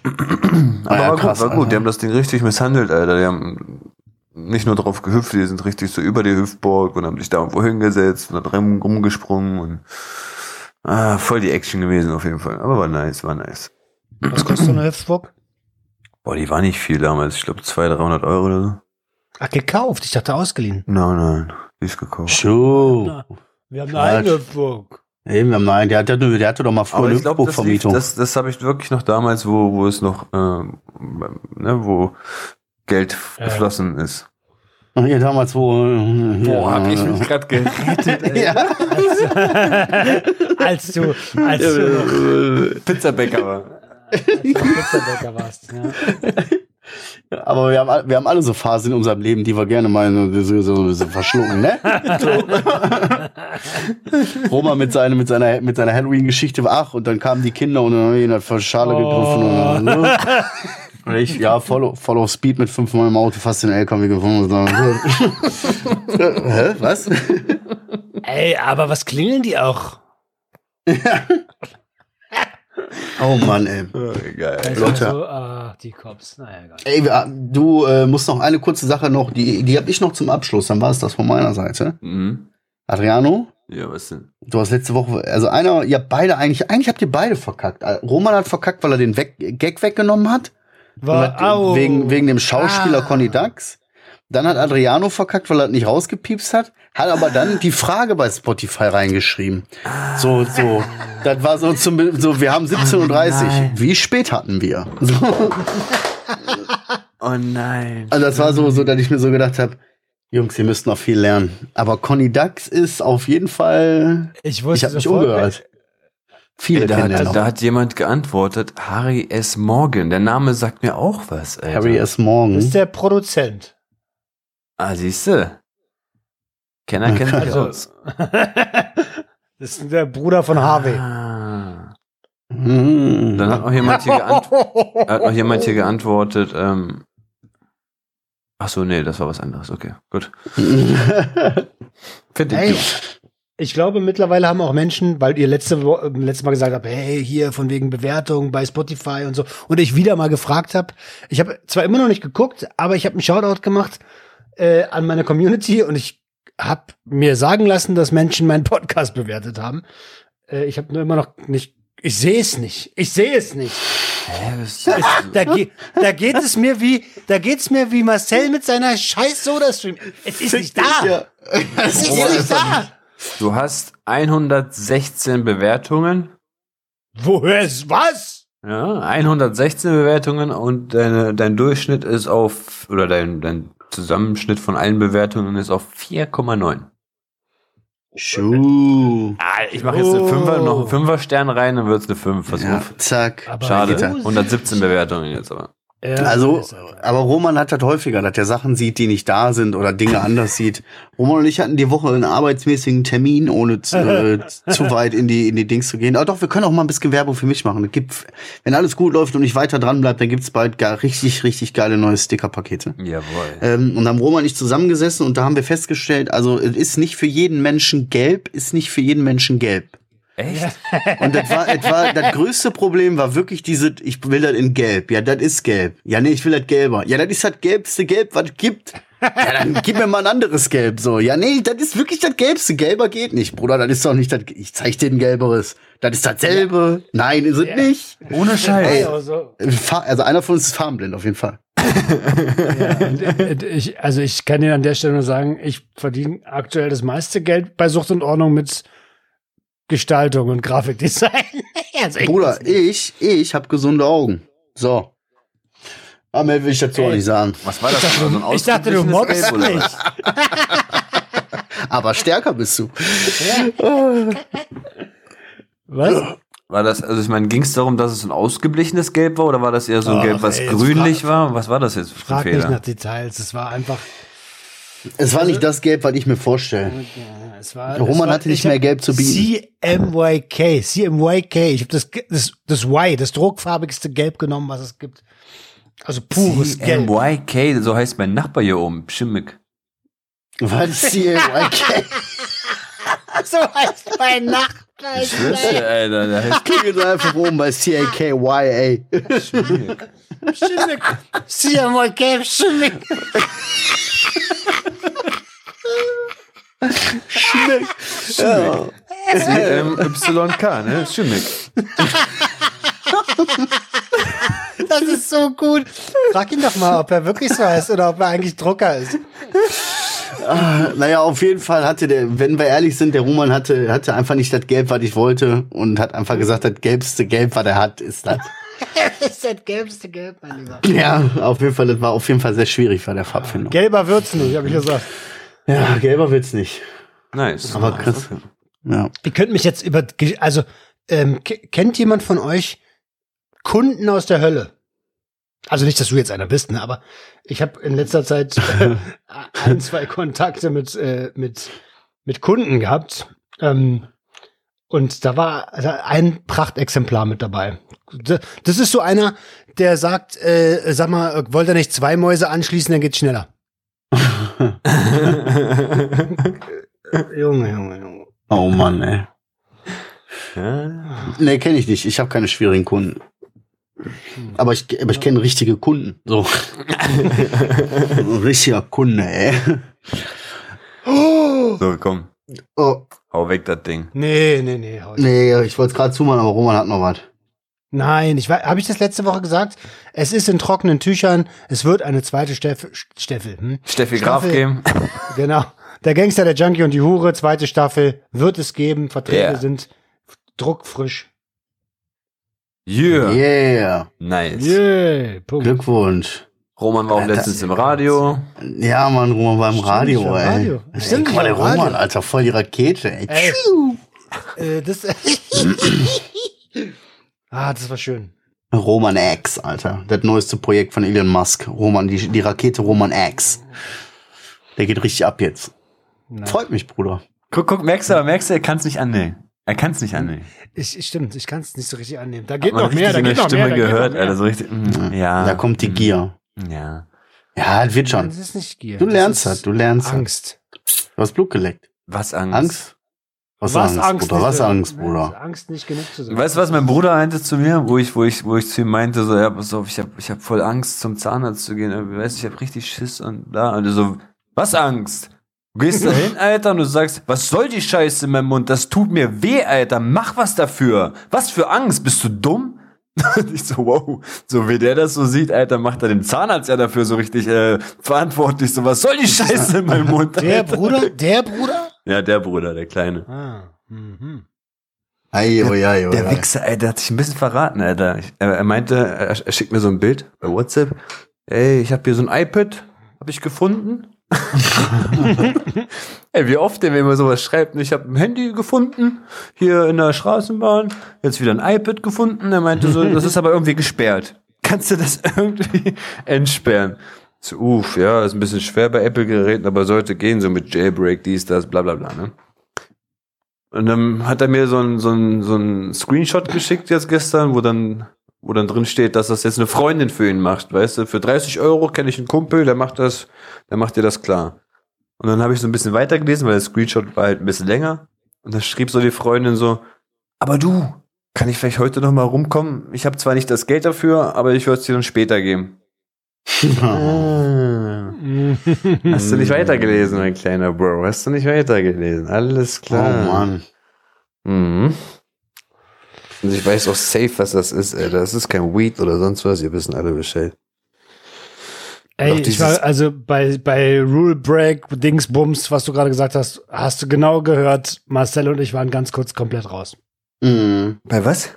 Aber ja, war krass, gut, war gut. Die haben das Ding richtig misshandelt, Alter. Die haben nicht nur drauf gehüpft, die sind richtig so über die Hüpfburg und haben sich da irgendwo hingesetzt und dann rum, rumgesprungen und ah, voll die Action gewesen auf jeden Fall. Aber war nice, war nice. Was kostet so eine Hüpfburg? Boah, die war nicht viel damals. Ich glaube 200, 300 Euro oder so. Ach, gekauft. Ich dachte ausgeliehen. Nein, nein, die ist gekauft. Schuh. Na, Wir haben eine eigene Hüpfburg. Eben, wir haben nein, der, hat, der hatte doch mal früher eine glaube, das, das, habe ich wirklich noch damals, wo, wo es noch, ähm, ne, wo Geld Ja. geflossen ist. Ach, ja, damals, wo. äh, Boah, hab ich ja, mich gerade gerettet, ey. ja. als du, als du Pizzabäcker war. Pizzabäcker warst. Ja. Aber wir haben, wir haben alle so Phasen in unserem Leben, die wir gerne mal so, so, so verschlucken, ne? So. Roma mit, seine, mit seiner, mit seiner Halloween-Geschichte, ach, und dann kamen die Kinder und dann haben wir ihn vor die Schale gegriffen. Und, ne? Und ich, ja, voll, voll auf Speed mit fünfmal im Auto, fast den LKW gefunden. Und dann, Hä, was? Ey, aber was klingeln die auch? Oh Mann, ey. geil. Also, Leute. So, ah, die Cops. Naja, egal. Ey, du äh, musst noch eine kurze Sache noch, die, die habe ich noch zum Abschluss, dann war es das von meiner Seite. Mhm. Adriano, Ja, was denn? du hast letzte Woche, also einer, ihr habt beide eigentlich, eigentlich habt ihr beide verkackt. Äh, Roman hat verkackt, weil er den weg, Gag weggenommen hat. War, hat- wegen, wegen dem Schauspieler Ah. Conny Dax. Dann hat Adriano verkackt, weil er nicht rausgepiepst hat, hat aber dann die Frage bei Spotify reingeschrieben. So, so. Das war so zum, so, wir haben 17.30 Uhr. Wie spät hatten wir? So. Oh nein. Also das war so, so, dass ich mir so gedacht habe, Jungs, ihr müsst noch viel lernen. Aber Conny Dax ist auf jeden Fall. ich Ich wusste habe mich sofort, umgehört. Viele Da kennen den hat, noch. da hat jemand geantwortet, Harry S. Morgan. Der Name sagt mir auch was, Alter. Harry S. Das Morgan. ist der Produzent. Ah, siehste. Kenner kennt sich Also, aus. das ist der Bruder von Harvey. Ah. Dann hat noch jemand hier, geant hat noch jemand hier geantwortet, ähm, ach so, nee, das war was anderes. Okay, gut. Finde ich Ey, gut. ich glaube, mittlerweile haben auch Menschen, weil ihr letzte, letztes Mal gesagt habt, hey, hier von wegen Bewertung bei Spotify und so, und ich wieder mal gefragt habe, ich habe zwar immer noch nicht geguckt, aber ich habe einen Shoutout gemacht äh, an meine Community und ich habe mir sagen lassen, dass Menschen meinen Podcast bewertet haben. Äh, ich habe nur immer noch nicht, ich sehe es nicht, ich sehe es nicht. Da, ge da geht es mir wie, da geht's mir wie Marcel mit seiner scheiß Soda-Stream. Es ist nicht da. Ja. Es ist nicht da. Du hast 116 Bewertungen. Woher ist was? Ja, 116 Bewertungen und deine, dein Durchschnitt ist auf, oder dein, dein Zusammenschnitt von allen Bewertungen ist auf 4,9. Schuh. Ah, ich mache jetzt eine Fünfer, noch einen Fünfer-Stern rein, dann wird's eine 5. Versuch. Ja, zack. Aber Schade. Gitter. 117 Bewertungen jetzt aber. Ja, Also, aber- Roman hat das häufiger, dass er Sachen sieht, die nicht da sind oder Dinge anders sieht. Roman und ich hatten die Woche einen arbeitsmäßigen Termin, ohne zu, äh, zu weit in die, in die Dings zu gehen. Aber doch, wir können auch mal ein bisschen Werbung für mich machen. Es gibt, wenn alles gut läuft und ich weiter dran bleibe, dann gibt's bald gar richtig, richtig geile neue Stickerpakete. Jawohl. Ähm, und da haben Roman und ich zusammengesessen und da haben wir festgestellt, also es ist nicht für jeden Menschen gelb, ist nicht für jeden Menschen gelb. Echt? Und das war, das war, das größte Problem war wirklich diese, ich will das in gelb. Ja, das ist gelb. Ja, nee, ich will das gelber. Ja, das ist das gelbste Gelb, was gibt. Ja, dann gib mir mal ein anderes Gelb, so. Ja, nee, das ist wirklich das gelbste. Gelber geht nicht, Bruder. Das ist doch nicht das, ich zeig dir ein gelberes. Das ist dasselbe. Nein, ist es nicht. Ohne Scheiß. Ey. Also, Also einer von uns ist farbenblind, auf jeden Fall. ja, äh, ich, also ich kann dir an der Stelle nur sagen, ich verdiene aktuell das meiste Geld bei Sucht und Ordnung mit Gestaltung und Grafikdesign. ich Bruder, ich, ich habe gesunde Augen. So. Aber mehr will ich dazu auch nicht sagen. Was war das? denn? So ein ich dachte, du oder mich. was? Aber stärker bist du. Was? War das, also ich meine, ging es darum, dass es ein ausgeblichenes Gelb war oder war das eher so ein Ach, Gelb, was ey, grünlich frag- war? Was war das jetzt für Frag nicht nach Details. Es war einfach. Es war nicht das Gelb, was ich mir vorstelle. Ja, es war, Roman es war, hatte nicht mehr Gelb zu bieten. CMYK, CMYK. Ich habe das, das, das Y, das druckfarbigste Gelb genommen, was es gibt. Also pures Gelb. MYK, so heißt mein Nachbar hier oben, Schimmig. Was CMYK? So heißt mein Nachbar. Ich dir, Alter, der heißt Klicke so einfach oben bei CAKYA. Schimmig. Schimmig. CMYK, Schimmig. Ja. CMYK, ne? Schimmig. Das ist so gut. Frag ihn doch mal, ob er wirklich so heißt oder ob er eigentlich Drucker ist. Naja, auf jeden Fall hatte der, wenn wir ehrlich sind, der Roman hatte, hatte einfach nicht das Gelb, was ich wollte und hat einfach gesagt, das gelbste Gelb, was er hat, ist das. Das ist das gelbste Gelb, mein Lieber. Ja, auf jeden Fall, das war auf jeden Fall sehr schwierig bei der Farbfindung. Gelber wird's nicht, habe ich gesagt. Ja, gelber wird's nicht. Nice. Aber Chris, ja. Ihr könnt mich jetzt über, also, ähm, ke- kennt jemand von euch Kunden aus der Hölle? Also nicht, dass du jetzt einer bist, ne, aber ich habe in letzter Zeit äh, ein, zwei Kontakte mit, äh, mit, mit Kunden gehabt. Ähm, und da war ein Prachtexemplar mit dabei. Das ist so einer, der sagt, äh, sag mal, äh, wollt ihr nicht zwei Mäuse anschließen, dann geht's schneller. Junge, Junge, Junge. Oh Mann, ey. Ja. Nee, kenne ich nicht. Ich habe keine schwierigen Kunden. Aber ich, aber ich kenne richtige Kunden. So. Ein richtiger Kunde, ey. So, komm. Oh, Hau weg das Ding. Nee, nee, nee. hau ich- nee, ich wollte es gerade zumachen, aber Roman hat noch was. Nein, ich habe ich das letzte Woche gesagt? Es ist in trockenen Tüchern. Es wird eine zweite Staffel. Staffel hm? Steffi Graf Staffel. geben. Genau. Der Gangster, der Junkie und die Hure, zweite Staffel, wird es geben. Verträge Yeah. sind druckfrisch. Yeah. Yeah. Nice. Yeah, Punkt. Glückwunsch. Roman war auch Alter. letztens im Radio. Ja, Mann, Roman war im Stimmt, Radio, ich war im ey. Radio. Ey, Stimmt, guck ich mal, war der im Radio. Roman, Alter, voll die Rakete, ey. Ey. Äh, das, ah, das war schön. Roman X, Alter. Das neueste Projekt von Elon Musk. Roman, die, die Rakete Roman X. Der geht richtig ab jetzt. Na, Freut mich, Bruder. Guck, guck, merkst du, aber merkst du, er kann es nicht annehmen. Er kann es nicht annehmen. ich, ich, stimmt, ich kann es nicht so richtig annehmen. Da geht noch mehr, da geht noch Stimme mehr. Gehört. Alter, so richtig. mm, Ja. Da kommt die mm, Gier. Ja. Ja, das wird schon. Das ist nicht Gier. Du Das lernst ist das, du lernst das. Angst. Du hast Blut geleckt. Was Angst? Angst? Was, Angst, Bruder? Was Angst, Bruder? Angst nicht genug zu sein. Weißt du, was mein Bruder meinte zu mir, wo ich, wo ich, wo ich zu ihm meinte, so, ja, pass auf, ich hab, ich hab voll Angst, zum Zahnarzt zu gehen. Weißt du, ich hab richtig Schiss und da. Und so, was Angst? Du gehst da hin, Alter, und du sagst, was soll die Scheiße in meinem Mund? Das tut mir weh, Alter. Mach was dafür. Was für Angst? Bist du dumm? Und ich so, wow, so wie der das so sieht, Alter, macht er den Zahnarzt ja dafür so richtig äh, verantwortlich. So, was soll die Scheiße in meinem Mund? Der Alter? Bruder? Der Bruder? Ja, der Bruder, der Kleine. Ah. Mhm. Ei, oi, ei, oi, Der. Wichser, ey, der hat sich ein bisschen verraten, Alter. Ich, er, er meinte, er, er schickt mir so ein Bild bei WhatsApp. Ey, ich habe hier so ein iPad, habe ich gefunden. ey, wie oft der mir immer sowas schreibt. Ich habe ein Handy gefunden, hier in der Straßenbahn. Jetzt wieder ein iPad gefunden. Er meinte so, das ist aber irgendwie gesperrt. Kannst du das irgendwie entsperren? So, uff, ja, ist ein bisschen schwer bei Apple-Geräten, aber sollte gehen, so mit Jailbreak, dies, das, bla bla bla, ne? Und dann hat er mir so ein, so ein, so ein Screenshot geschickt jetzt gestern, wo dann, wo dann drin steht, dass das jetzt eine Freundin für ihn macht, weißt du? Für 30 Euro kenne ich einen Kumpel, der macht das, der macht dir das klar. Und dann habe ich so ein bisschen weitergelesen, weil der Screenshot war halt ein bisschen länger. Und dann schrieb so die Freundin so, aber du, kann ich vielleicht heute noch mal rumkommen? Ich habe zwar nicht das Geld dafür, aber ich würde es dir dann später geben. Ah. Hast du nicht weitergelesen, mein kleiner Bro? Hast du nicht weitergelesen? Alles Oh klar. Mann. Mhm. Und ich weiß auch safe, was das ist, ey. Das ist kein Weed oder sonst was. Ihr wissen alle Bescheid. Ey, ich war also bei, bei Rule Break, Dingsbums, was du gerade gesagt hast, hast du genau gehört, Marcel und ich waren ganz kurz komplett raus. Mhm. Bei was?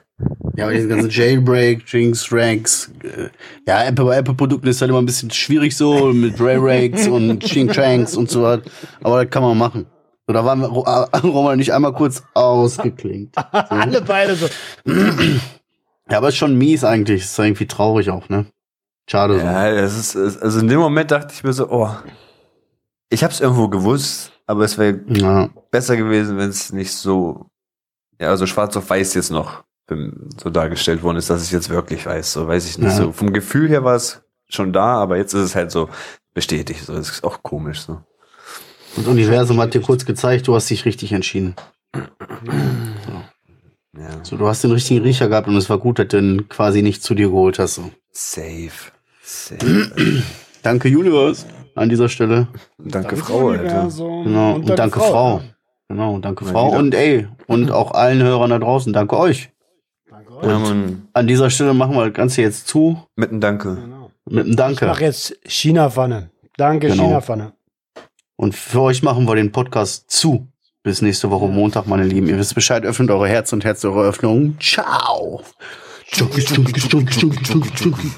Ja, aber diese ganzen Jailbreak, Jinx, Ranks. Äh, ja, Apple bei Apple-Produkten ist halt immer ein bisschen schwierig so mit Ray-Rakes und Ching-Changs und so was. Aber das kann man machen. So, da waren wir, äh, Roman nicht einmal kurz ausgeklingt. Alle beide so. Ja, aber ist schon mies eigentlich. Ist irgendwie traurig auch, ne? Schade so. Ja, das ist, also in dem Moment dachte ich mir so, oh, ich hab's irgendwo gewusst, aber es wäre Ja. besser gewesen, wenn es nicht so, ja, also schwarz auf weiß jetzt noch so dargestellt worden ist, dass ich jetzt wirklich weiß. So weiß ich nicht. Ja. So vom Gefühl her war es schon da, aber jetzt ist es halt so bestätigt. So, das ist auch komisch. So. Das Universum hat dir kurz gezeigt, du hast dich richtig entschieden. Ja. So, du hast den richtigen Riecher gehabt und es war gut, dass du ihn quasi nicht zu dir geholt hast. So. Safe. Safe. Danke, Julius, an dieser Stelle. Danke, Frau, Alter. Genau. Und, danke, Frau. Genau, danke, Mal Frau. wieder. Und ey, und auch allen Hörern da draußen, danke euch. Danke Ja, euch. Mann. An dieser Stelle machen wir das Ganze jetzt zu Mit einem Danke. Genau. mit einem Ich Danke. mach jetzt China-Pfanne. Danke, Genau. China-Pfanne. Und für euch machen wir den Podcast zu. Bis nächste Woche Montag, meine Lieben. Ihr wisst Bescheid, öffnet eure Herz und Herz eure Öffnung. Ciao. Stunki, stunki, stunki, stunki, stunki.